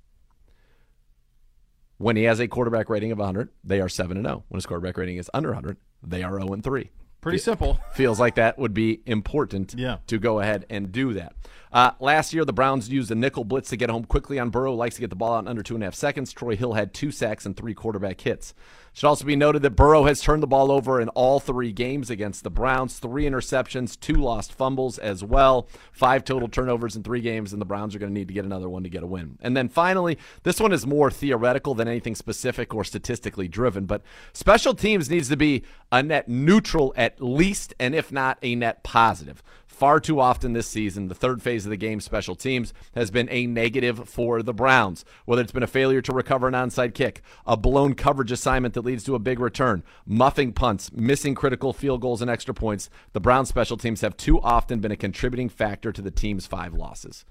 when he has a quarterback rating of 100, they are 7 and 0. When his quarterback rating is under 100, they are 0 and 3. Pretty simple. Feels like that would be important yeah. to go ahead and do that. Uh, last year, the Browns used a nickel blitz to get home quickly on Burrow. Likes to get the ball out in under two and a half seconds. Troy Hill had two sacks and three quarterback hits. Should also be noted that Burrow has turned the ball over in all three games against the Browns. Three interceptions, two lost fumbles as well. Five total turnovers in three games, and the Browns are going to need to get another one to get a win. And then finally, this one is more theoretical than anything specific or statistically driven, but special teams needs to be a net neutral at least, and if not, a net positive far too often this season, the third phase of the game, special teams, has been a negative for the Browns. Whether it's been a failure to recover an onside kick, a blown coverage assignment that leads to a big return, muffing punts, missing critical field goals and extra points, the Browns special teams have too often been a contributing factor to the team's five losses.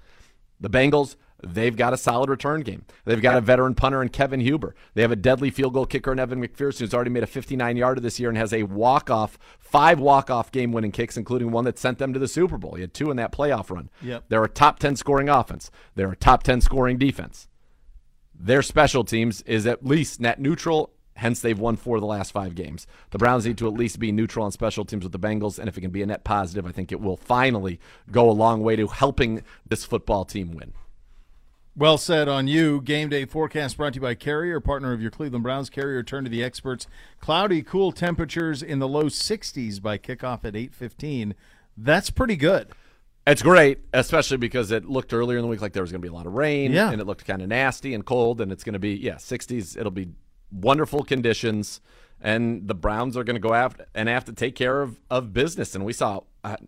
The Bengals, they've got a solid return game. They've got a veteran punter in Kevin Huber. They have a deadly field goal kicker in Evan McPherson, who's already made a 59 yarder this year and has a walk off, five walk off game winning kicks, including one that sent them to the Super Bowl. He had two in that playoff run. Yep. They're a top 10 scoring offense, they're a top 10 scoring defense. Their special teams is at least net neutral Hence, they've won four of the last five games. The Browns need to at least be neutral on special teams with the Bengals, and if it can be a net positive, I think it will finally go a long way to helping this football team win. Well said on you. Game day forecast brought to you by Carrier, partner of your Cleveland Browns. Carrier turn to the experts. Cloudy, cool temperatures in the low 60s by kickoff at 8:15. That's pretty good. It's great, especially because it looked earlier in the week like there was going to be a lot of rain, Yeah. and it looked kind of nasty and cold, and it's going to be yeah, 60s. It'll be wonderful conditions, and the Browns are going to go after and have to take care of of business. And we saw a,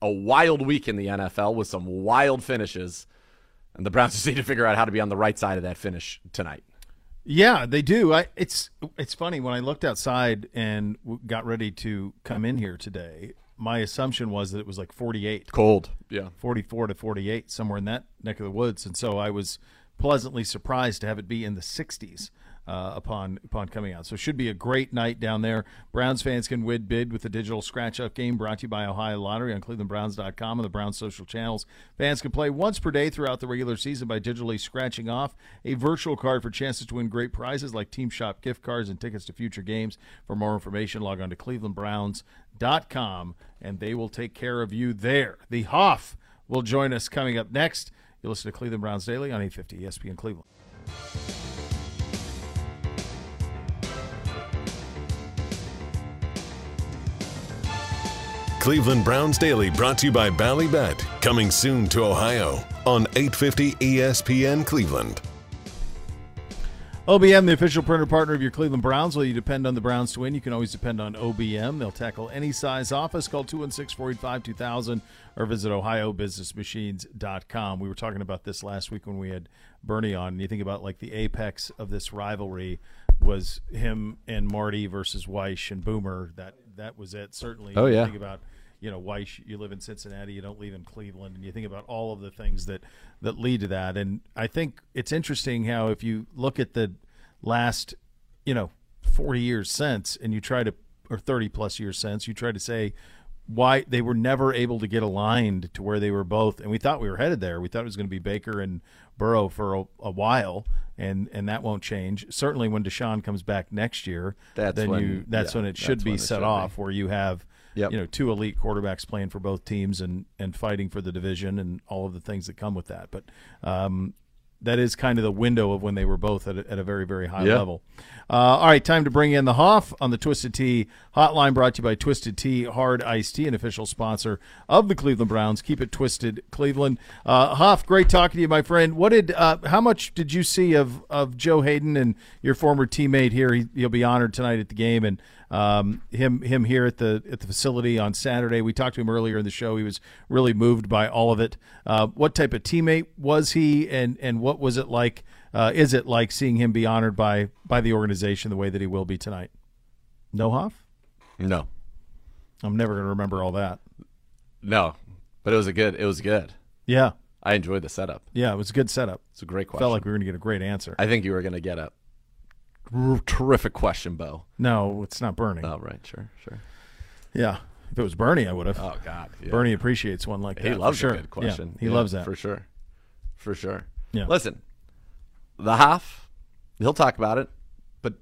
a wild week in the NFL with some wild finishes, and the Browns just need to figure out how to be on the right side of that finish tonight. Yeah, they do. I, it's it's funny when I looked outside and w- got ready to come in here today. My assumption was that it was like 48. Cold, yeah. 44 to 48, somewhere in that neck of the woods. And so I was pleasantly surprised to have it be in the 60s uh, upon upon coming out. So it should be a great night down there. Browns fans can win bid with the digital scratch up game brought to you by Ohio Lottery on clevelandbrowns.com and the Browns social channels. Fans can play once per day throughout the regular season by digitally scratching off a virtual card for chances to win great prizes like Team Shop gift cards and tickets to future games. For more information, log on to clevelandbrowns.com and they will take care of you there. The Hoff will join us coming up next. You'll listen to Cleveland Browns Daily on 850 ESPN Cleveland. Cleveland Browns Daily brought to you by Ballybet. Coming soon to Ohio on 850 ESPN Cleveland. OBM, the official printer partner of your Cleveland Browns. While you depend on the Browns to win? You can always depend on OBM. They'll tackle any size office. Call 216 485 2000 or visit ohiobusinessmachines.com. We were talking about this last week when we had Bernie on. And you think about like the apex of this rivalry was him and Marty versus Wyche and Boomer. That that was it. Certainly. Oh, you yeah. Think about you know why You live in Cincinnati. You don't live in Cleveland, and you think about all of the things that that lead to that. And I think it's interesting how if you look at the last, you know, forty years since, and you try to or thirty plus years since, you try to say why they were never able to get aligned to where they were both and we thought we were headed there we thought it was going to be baker and burrow for a, a while and and that won't change certainly when deshaun comes back next year That's then when- you that's yeah, when it should be set should be. off where you have Yep. you know two elite quarterbacks playing for both teams and and fighting for the division and all of the things that come with that but um that is kind of the window of when they were both at a, at a very very high Yeah. level uh, all right, time to bring in the Hoff on the Twisted Tea hotline brought to you by Twisted Tea Hard Iced Tea, an official sponsor of the Cleveland Browns. Keep it twisted, Cleveland. Uh, Hoff, great talking to you, my friend. What did, uh, how much did you see of, of Joe Haden and your former teammate here? He, he'll be honored tonight at the game, and um, him him here at the at the facility on Saturday. We talked to him earlier in the show. He was really moved by all of it. Uh, what type of teammate was he, and and what was it like? Uh, is it like seeing him be honored by by the organization the way that he will be tonight? No, Hoff. No, I'm never going to remember all that. no, but it was a good. It was good. Yeah, I enjoyed the setup. yeah, it was a good setup. It's a great question. Felt like we were going to get a great answer. I think you were going to get a r- terrific question, Beau. no, it's not Bernie. Oh, right, sure, sure. Yeah, if it was Bernie, I would have. Oh God, yeah. Bernie appreciates one like that. he loves sure. a good question. Yeah, he Yeah, loves that. for sure, for sure. Yeah. Listen, the Hoff, he'll talk about it, but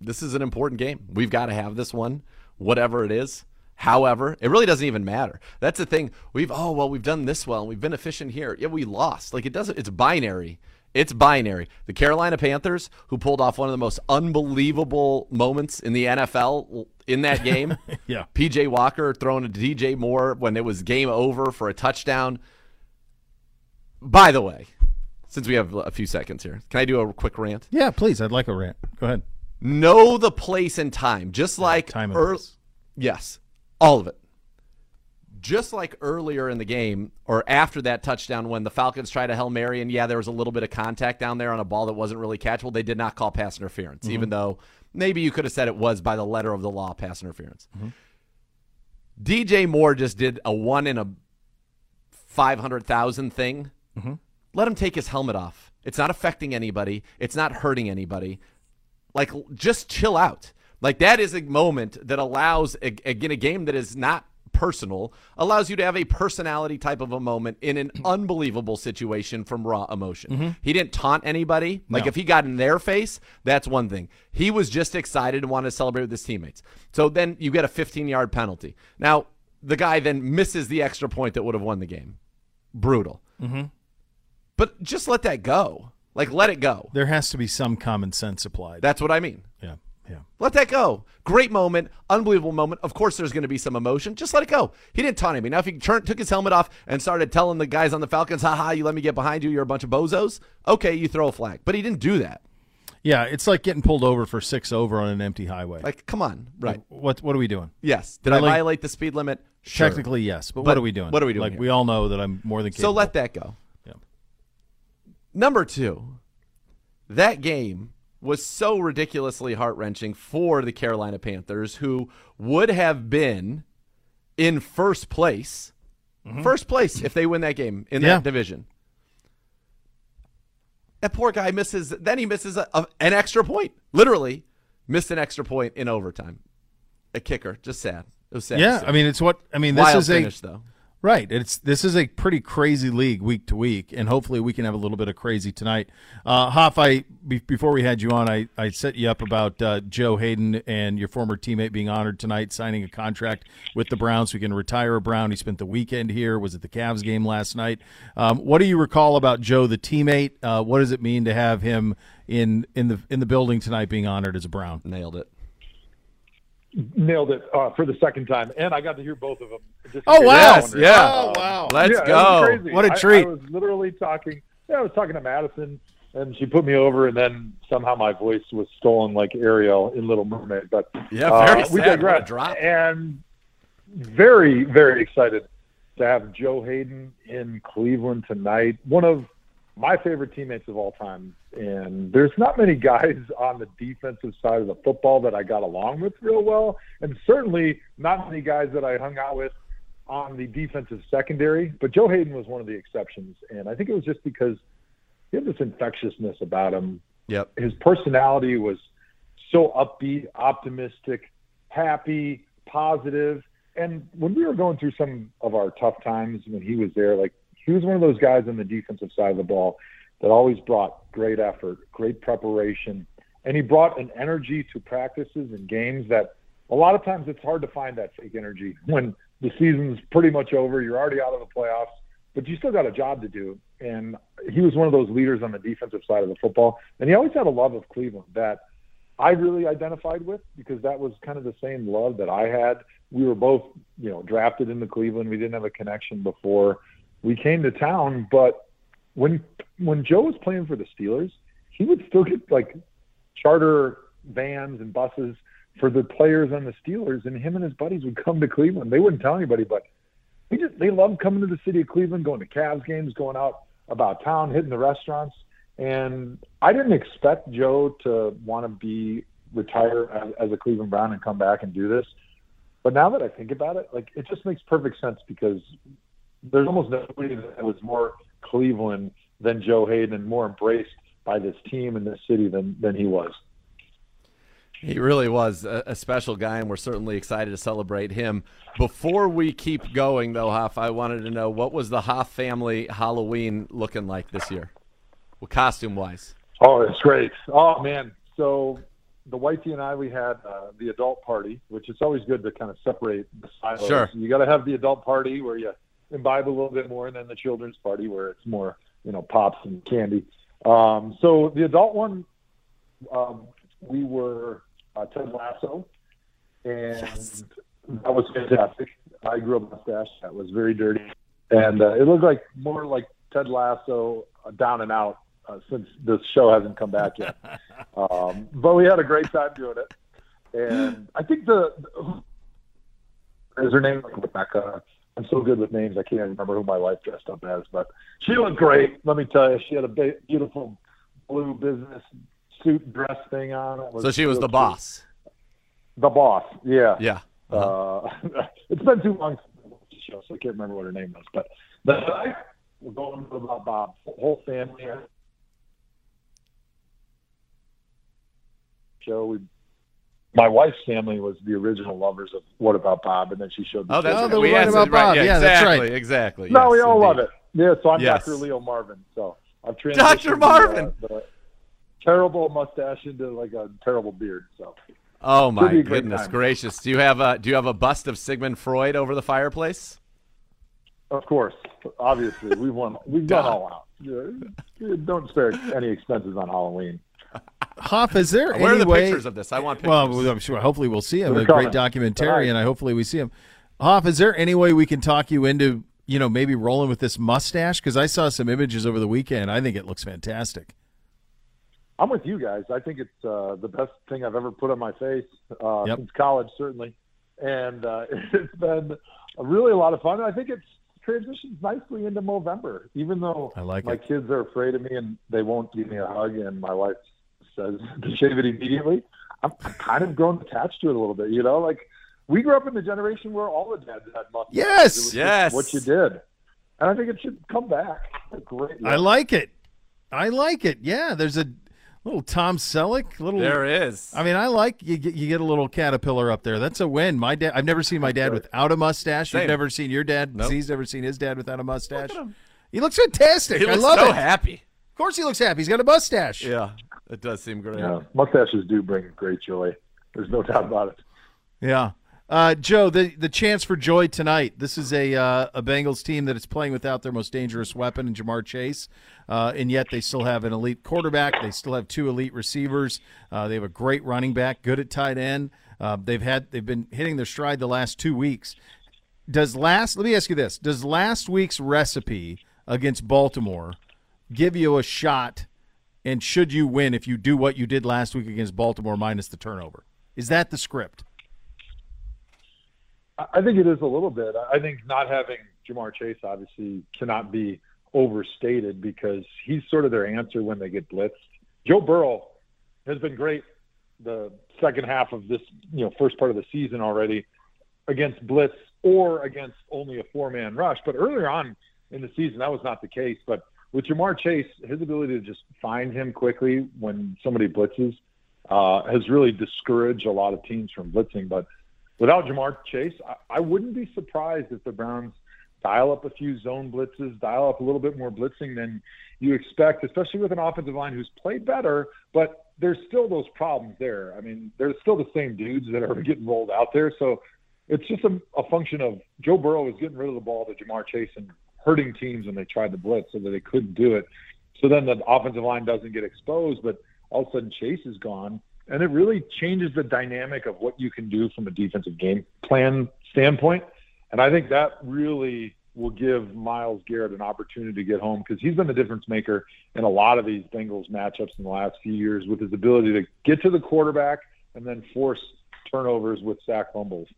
this is an important game. We've got to have this one, whatever it is. However, it really doesn't even matter. That's the thing. We've oh well, we've done this well, and we've been efficient here. Yeah, we lost. Like it doesn't. It's binary. It's binary. The Carolina Panthers, who pulled off one of the most unbelievable moments in the NFL in that game. Yeah. PJ Walker throwing to DJ Moore when it was game over for a touchdown. By the way, since we have a few seconds here, can I do a quick rant? Yeah, please. I'd like a rant. Go ahead. Know the place and time, just like Time and place. Yes, all of it. Just like earlier in the game or after that touchdown when the Falcons tried a Hail Mary and yeah, there was a little bit of contact down there on a ball that wasn't really catchable, they did not call pass interference, mm-hmm. even though maybe you could have said it was by the letter of the law pass interference. Mm-hmm. DJ Moore just did a one in a 500,000 thing. Mm-hmm. Let him take his helmet off. It's not affecting anybody, it's not hurting anybody like just chill out like that is a moment that allows again a game that is not personal, allows you to have a personality type of a moment in an unbelievable situation from raw emotion. He didn't taunt anybody. Like No. if he got in their face, that's one thing. He was just excited and wanted to celebrate with his teammates. So then you get a 15 yard penalty. Now, the guy then misses the extra point that would have won the game. Brutal. Mm-hmm. But just let that go. Like, let it go. There has to be some common sense applied. That's what I mean. yeah, yeah. Let that go. Great moment, unbelievable moment. Of course, there's going to be some emotion. Just let it go. He didn't taunt me. Now, if he turned, took his helmet off and started telling the guys on the Falcons, "Ha you let me get behind you. You're a bunch of bozos." Okay, you throw a flag. But he didn't do that. Yeah, it's like getting pulled over for six over on an empty highway. Like, come on, right? What what are we doing? Yes. Did Really? I violate the speed limit? Sure. Technically, yes, but, But what are we doing? what are we doing Like here? we all know that I'm more than So let that go. Yeah. Number two, that game was so ridiculously heart wrenching for the Carolina Panthers, who would have been in first place, first place if they win that game in Mm-hmm. Yeah. that division. That poor guy misses. Then he misses a, a- an extra point. Literally, missed an extra point in overtime. A kicker, just sad. It was sad. Yeah. I mean it's what I mean. This wild is a though. Right. It's this is a pretty crazy league week to week, and hopefully we can have a little bit of crazy tonight. Uh, Hoff, I be, before we had you on, I, I set you up about uh, Joe Haden and your former teammate being honored tonight, signing a contract with the Browns. We can retire a Brown. He spent the weekend here. Was at the Cavs game last night. Um, what do you recall about Joe, the teammate? Uh, what does it mean to have him in in the in the building tonight, being honored as a Brown? Nailed it. Nailed it uh, for the second time, and I got to hear both of them. Just Oh, wow. Yes, yeah. Oh, wow. Let's yeah, go. What a treat. I, was literally talking. Yeah, I was talking to Madison, and she put me over, and then somehow my voice was stolen like Ariel in Little Mermaid. But Yeah, uh, very we sad. What a digress. drop. And very, very excited to have Joe Haden in Cleveland tonight. One of my favorite teammates of all time. And there's not many guys on the defensive side of the football that I got along with real well, and certainly not many guys that I hung out with on the defensive secondary. But Joe Haden was one of the exceptions, and I think it was just because he had this infectiousness about him Yep. his personality was so upbeat, optimistic, happy, positive. And when we were going through some of our tough times when he was there, like he was one of those guys on the defensive side of the ball that always brought great effort, great preparation, and he brought an energy to practices and games that a lot of times it's hard to find that fake energy when the season's pretty much over, you're already out of the playoffs, but you still got a job to do. And he was one of those leaders on the defensive side of the football, and he always had a love of Cleveland that I really identified with because that was kind of the same love that I had. We were both, you know, drafted into Cleveland. We didn't have a connection before we came to town, but when when Joe was playing for the Steelers, he would still get like charter vans and buses for the players on the Steelers, and him and his buddies would come to Cleveland. They wouldn't tell anybody, but they just they loved coming to the city of Cleveland, going to Cavs games, going out about town, hitting the restaurants. And I didn't expect Joe to want to be retire as, as a Cleveland Brown and come back and do this. But now that I think about it, like it just makes perfect sense because there's almost nobody that was more Cleveland than Joe Haden and more embraced by this team and this city than than he was. He really was a, a special guy, and we're certainly excited to celebrate him. Before we keep going, though, Hoff, I wanted to know what was the Hoff family Halloween looking like this year, well, costume wise. Oh, it's great. Oh man. So the Whitey and I we had uh, the adult party, which it's always good to kind of separate the silos. Sure. You got to have the adult party where you imbibe a little bit more, and then the children's party where it's more, you know, pops and candy. Um, so the adult one, um, we were uh, Ted Lasso, and that was fantastic. I grew up a mustache that was very dirty, and uh, it looked like more like Ted Lasso uh, down and out uh, since this show hasn't come back yet. um, but we had a great time doing it, and I think the, is her name Rebecca. I'm so good with names, I can't even remember who my wife dressed up as, but she looked great. Let me tell you, she had a ba- beautiful blue business suit dress thing on. It So she was the cute. boss. The boss, yeah. Yeah. Uh-huh. Uh, it's been too long since I watched the show, so I can't remember what her name was. But the we're going to about Bob, whole family. Show we my wife's family was the original lovers of What About Bob, and then she showed. The Oh, that's Oh, right. we What answered- About Bob. Yeah, Yeah, that's right. Exactly. No, yes, we all love it. Yeah, so I'm Yes. Dr. Leo Marvin. So I've transitioned Dr. Marvin! uh, the terrible mustache into like a terrible beard. So Oh my be a great goodness time. gracious! Do you have a do you have a bust of Sigmund Freud over the fireplace? of course, obviously, we've won. We've done all out. Yeah, Don't spare any expenses on Halloween. Hoff, is there Where are any the way? pictures of this? I want pictures. Well, I'm sure. Hopefully, we'll see him. They're a great coming. documentarian. I hopefully we see him. Hoff, is there any way we can talk you into, you know, maybe rolling with this mustache? Because I saw some images over the weekend. I think it looks fantastic. I'm with you guys. I think it's uh, the best thing I've ever put on my face uh, Yep. since college, certainly, and uh, it's been really a lot of fun. I think it's transitions nicely into November, even though I like my it. kids are afraid of me and they won't give me a hug, and my wife says to shave it immediately. I'm I'm kind of grown attached to it a little bit, you know. Like we grew up in the generation where all the dads had mustaches. Yes! It was just Yes. what you did, and I think it should come back. A great. I like it. I like it. Yeah, there's a little Tom Selleck. Little. there is. I mean, I like you. Get, you get a little caterpillar up there. That's a win. My dad. I've never seen my dad without a mustache. You've never seen your dad. Nope. Z's never seen his dad without a mustache. He looks fantastic. he I looks love so it. happy. Of course, he looks happy. He's got a mustache. Yeah, it does seem great. Yeah, mustaches do bring great joy. There's no doubt about it. Yeah. Uh, Joe, the the chance for joy tonight. This is a uh, a Bengals team that is playing without their most dangerous weapon in Ja'Marr Chase, uh, and yet they still have an elite quarterback. They still have two elite receivers. Uh, they have a great running back, good at tight end. Uh, they've had they've been hitting their stride the last two weeks. Does last let me ask you this: Does last week's recipe against Baltimore give you a shot? And should you win if you do what you did last week against Baltimore minus the turnover? Is that the script? I- think it is a little bit. I think not having Ja'Marr Chase obviously cannot be overstated because he's sort of their answer when they get blitzed. Joe Burrow has been great the second half of this, you know, first part of the season already against blitz or against only a four-man rush. But earlier on in the season, that was not the case. But with Ja'Marr Chase, his ability to just find him quickly when somebody blitzes uh, has really discouraged a lot of teams from blitzing. But without Ja'Marr Chase, I, I wouldn't be surprised if the Browns dial up a few zone blitzes, dial up a little bit more blitzing than you expect, especially with an offensive line who's played better, but there's still those problems there. I mean, there's still the same dudes that are getting rolled out there. So it's just a, a function of Joe Burrow is getting rid of the ball to Ja'Marr Chase and hurting teams when they tried to blitz so that they couldn't do it. So then the offensive line doesn't get exposed, but all of a sudden Chase is gone. And it really changes the dynamic of what you can do from a defensive game plan standpoint. And I think that really will give Myles Garrett an opportunity to get home because he's been the difference maker in a lot of these Bengals matchups in the last few years with his ability to get to the quarterback and then force turnovers with sack fumbles.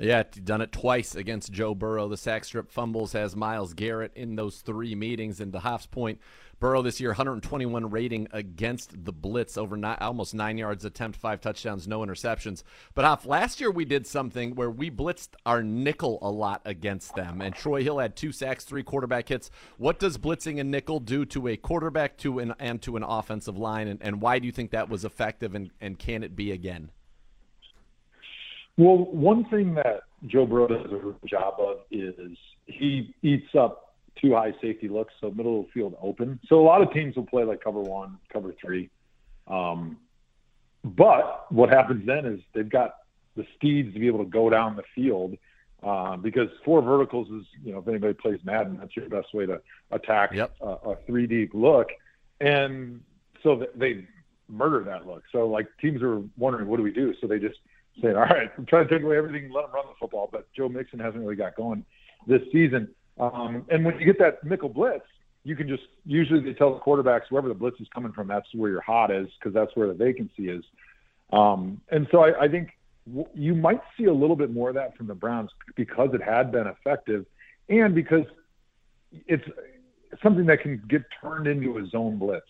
Yeah, done it twice against Joe Burrow. The sack strip fumbles has Myles Garrett in those three meetings. And to Hoff's point, Burrow this year 121 rating against the blitz, over ni- almost nine yards attempt, five touchdowns, no interceptions. But Hoff, last year we did something where we blitzed our nickel a lot against them, and Troy Hill had two sacks, three quarterback hits. What does blitzing a nickel do to a quarterback to an and to an offensive line, and, and why do you think that was effective, and, and can it be again? Well, one thing that Joe Burrow does a good job of is he eats up two high safety looks, so middle of the field open. So a lot of teams will play like cover one, cover three. Um, but what happens then is they've got the steeds to be able to go down the field uh, because four verticals is, you know, if anybody plays Madden, that's your best way to attack Yep. a, a three deep look. And so they murder that look. So like teams are wondering, what do we do? So they just saying, all right, I'm trying to take away everything and let them run the football. But Joe Mixon hasn't really got going this season. Um, and when you get that nickel blitz, you can just usually they tell the quarterbacks wherever the blitz is coming from, that's where your hot is because that's where the vacancy is. Um, and so I, I think w- you might see a little bit more of that from the Browns because it had been effective, and because it's something that can get turned into a zone blitz.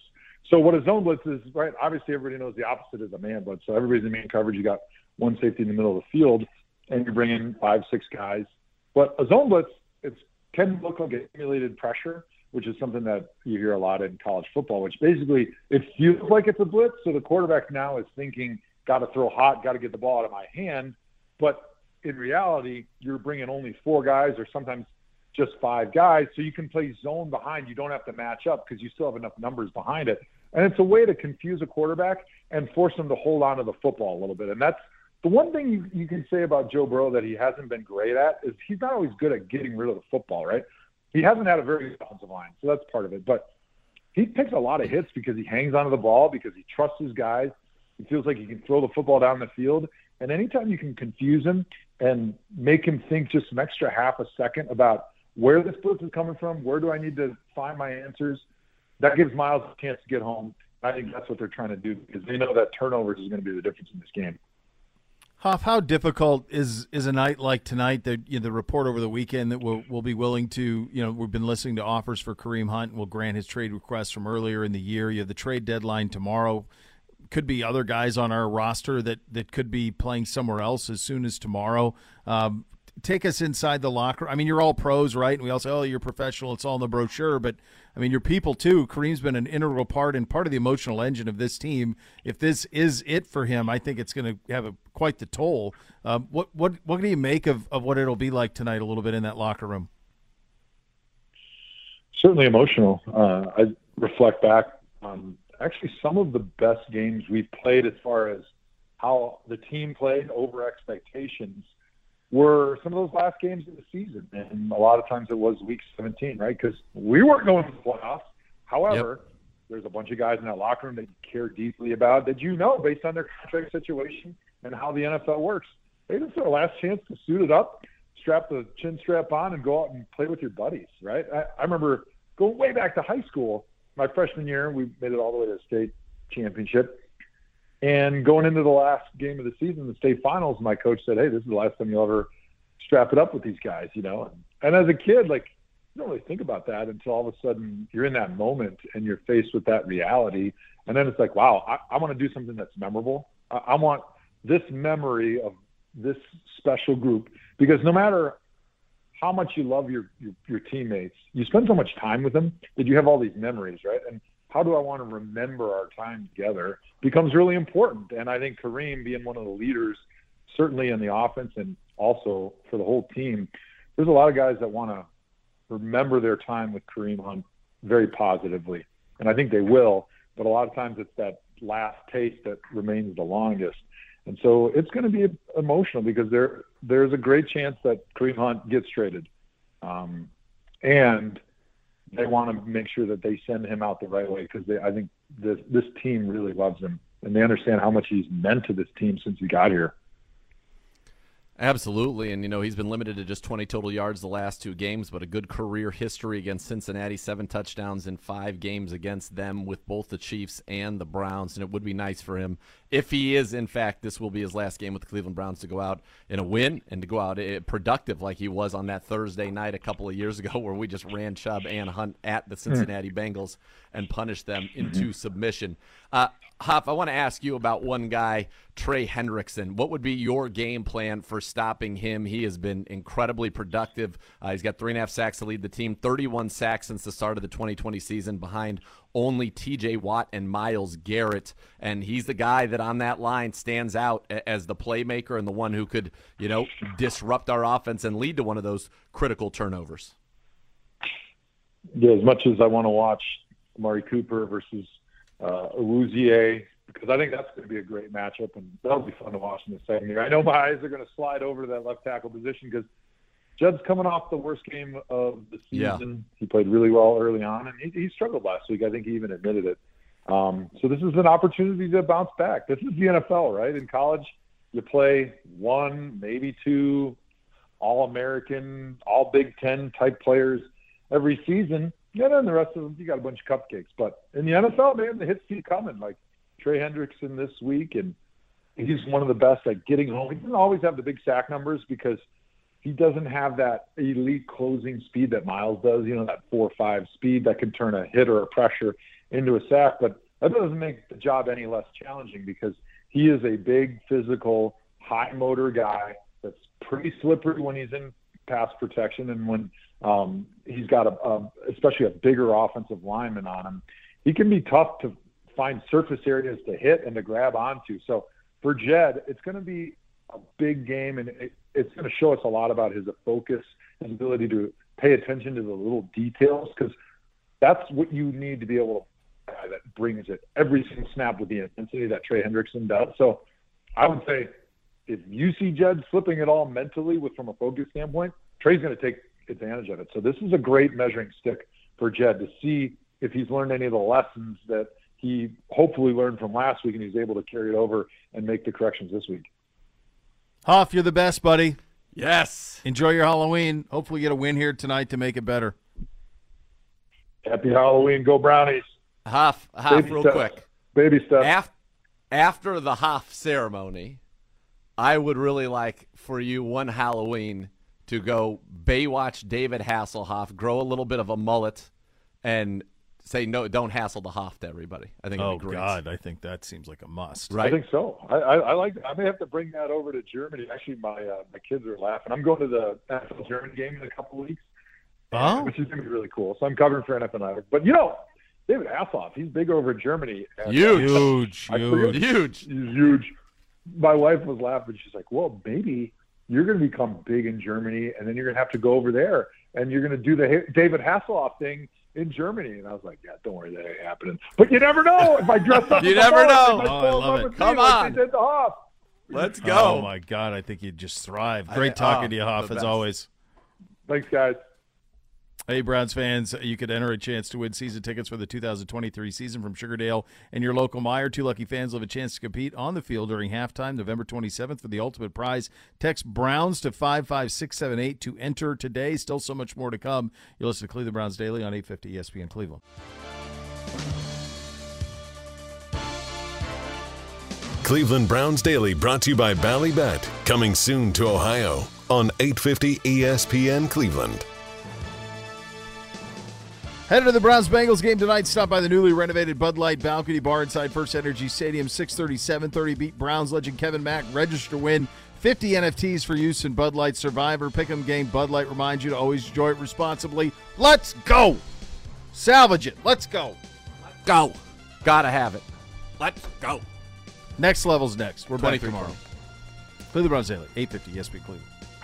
So what a zone blitz is, right? Obviously, everybody knows the opposite is a man blitz. So everybody's in man coverage. You got one safety in the middle of the field, and you're bringing five, six guys. But a zone blitz, it can look like simulated pressure, which is something that you hear a lot in college football. Which basically it feels like it's a blitz. So the quarterback now is thinking, got to throw hot, got to get the ball out of my hand. But in reality, you're bringing only four guys or sometimes just five guys, so you can play zone behind. You don't have to match up because you still have enough numbers behind it. And it's a way to confuse a quarterback and force him to hold on to the football a little bit. And that's the one thing you, you can say about Joe Burrow that he hasn't been great at is he's not always good at getting rid of the football, right? He hasn't had a very good offensive line, so that's part of it. But he takes a lot of hits because he hangs onto the ball, because he trusts his guys. He feels like he can throw the football down the field. And anytime you can confuse him and make him think just an extra half a second about where this blitz is coming from, where do I need to find my answers, that gives Myles a chance to get home. I think that's what they're trying to do because they know that turnovers is going to be the difference in this game. Hoff, how difficult is is a night like tonight? That you know, the report over the weekend that we'll, we'll be willing to, you know, we've been listening to offers for Kareem Hunt. And we'll grant his trade request from earlier in the year. You have the trade deadline tomorrow. Could be other guys on our roster that that could be playing somewhere else as soon as tomorrow. Um, take us inside the locker. I mean, you're all pros, right? And we all say, "Oh, you're professional." It's all in the brochure, but I mean, you're people too. Kareem's been an integral part and part of the emotional engine of this team. If this is it for him, I think it's going to have a, quite the toll. Um, what what what do you make of, of what it'll be like tonight? A little bit in that locker room. Certainly emotional. Uh, I reflect back on actually some of the best games we've played as far as how the team played over expectations were some of those last games of the season. And a lot of times it was week 17, right? Because we weren't going to the playoffs. However, yep. there's a bunch of guys in that locker room that you care deeply about that you know based on their contract situation and how the NFL works. Hey, this is our last chance to suit it up, strap the chin strap on, and go out and play with your buddies, right? I, I remember going way back to high school. My freshman year, we made it all the way to the state championship and going into the last game of the season, the state finals, my coach said, "Hey, this is the last time you'll ever strap it up with these guys," you know. And as a kid, like you don't really think about that until all of a sudden you're in that moment and you're faced with that reality, and then it's like, wow, I, I want to do something that's memorable. I, I want this memory of this special group because no matter how much you love your, your, your teammates, you spend so much time with them that you have all these memories, right? And how do I want to remember our time together becomes really important. And I think Kareem being one of the leaders, certainly in the offense and also for the whole team, there's a lot of guys that want to remember their time with Kareem Hunt very positively. And I think they will, but a lot of times it's that last taste that remains the longest. And so it's going to be emotional because there there's a great chance that Kareem Hunt gets traded. Um, and they want to make sure that they send him out the right way because I think this this team really loves him and they understand how much he's meant to this team since he got here. Absolutely, and you know he's been limited to just 20 total yards the last two games, but a good career history against Cincinnati, seven touchdowns in five games against them with both the Chiefs and the Browns, and it would be nice for him if he is in fact this will be his last game with the Cleveland Browns to go out in a win and to go out eh, productive like he was on that Thursday night a couple of years ago where we just ran Chubb and Hunt at the Cincinnati Bengals and punished them into submission. Uh, Hoff, I want to ask you about one guy, Trey Hendrickson. What would be your game plan for stopping him? He has been incredibly productive. Uh, he's got three and a half sacks to lead the team, 31 sacks since the start of the 2020 season, behind only TJ Watt and Myles Garrett. And he's the guy that on that line stands out as the playmaker and the one who could, you know, disrupt our offense and lead to one of those critical turnovers. Yeah, as much as I want to watch Amari Cooper versus uh, because I think that's going to be a great matchup, and that'll be fun to watch in the second year. I know my eyes are going to slide over to that left tackle position because Judd's coming off the worst game of the season. Yeah. He played really well early on, and he, he struggled last week. I think he even admitted it. Um, so this is an opportunity to bounce back. This is the NFL, right? In college, you play one, maybe two All-American, All Big Ten type players every season. Yeah, then the rest of them, you got a bunch of cupcakes. But in the NFL, man, the hits keep coming. Like Trey Hendrickson this week, and he's one of the best at getting home. He doesn't always have the big sack numbers because he doesn't have that elite closing speed that Myles does. You know, that four or five speed that can turn a hit or a pressure into a sack. But that doesn't make the job any less challenging because he is a big, physical, high motor guy that's pretty slippery when he's in pass protection and when um, he's got a, a especially a bigger offensive lineman on him. He can be tough to find surface areas to hit and to grab onto. So for Jed, it's going to be a big game, and it, it's going to show us a lot about his focus, his ability to pay attention to the little details, because that's what you need to be able to uh, that brings it every single snap with the intensity that Trey Hendrickson does. So I would say if you see Jed slipping at all mentally with from a focus standpoint, Trey's going to take advantage of it. So this is a great measuring stick for Jed to see if he's learned any of the lessons that he hopefully learned from last week and he's able to carry it over and make the corrections this week. Hoff, you're the best, buddy. Yes. Enjoy your Halloween. Hopefully, get a win here tonight to make it better. Happy Halloween. Go Brownies. Hoff, Hoff, Baby real steps. quick. Baby steps. Af- after the Hoff ceremony, I would really like for you one Halloween to go Baywatch David Hasselhoff, grow a little bit of a mullet, and say no, don't hassle the Hoff to everybody. I think Oh be great. God, I think that seems like a must. Right? I think so. I, I, I like. I may have to bring that over to Germany. Actually, my uh, my kids are laughing. I'm going to the NFL German game in a couple of weeks, Oh, which is going to be really cool. So I'm covering for NFL Network. But you know, David Hasselhoff, he's big over in Germany. And, Huge. huge, forget- huge. Huge. He's huge. My wife was laughing. She's like, "Well, maybe you're going to become big in Germany, and then you're going to have to go over there, and you're going to do the David Hasselhoff thing in Germany." And I was like, "Yeah, don't worry, that ain't happening." But you never know if I dress up. You never know. Oh, I love love it. Come on. they did to Hoff. Let's oh, go. Oh my God, I think you'd just thrive. I- Great talking oh, to you, Hoff, as best. always. Thanks, guys. Hey, Browns fans, you could enter a chance to win season tickets for the 2023 season from Sugardale and your local Meijer. Two lucky fans will have a chance to compete on the field during halftime, November 27th, for the ultimate prize. Text Browns to 55678 to enter today. Still so much more to come. You listen to Cleveland Browns Daily on 850 ESPN Cleveland. Cleveland Browns Daily brought to you by Ballybet. Coming soon to Ohio on 850 ESPN Cleveland. Headed to the Browns Bengals game tonight. Stop by the newly renovated Bud Light Balcony Bar inside First Energy Stadium. 630 730. Beat Browns legend Kevin Mack. Register win 50 NFTs for use in Bud Light Survivor. Pick'em game. Bud Light reminds you to always enjoy it responsibly. Let's go. Salvage it. Let's go. Go. Gotta have it. Let's go. Next level's next. We're back 23 tomorrow. Cleveland Browns Daily, 850 ESPN Cleveland.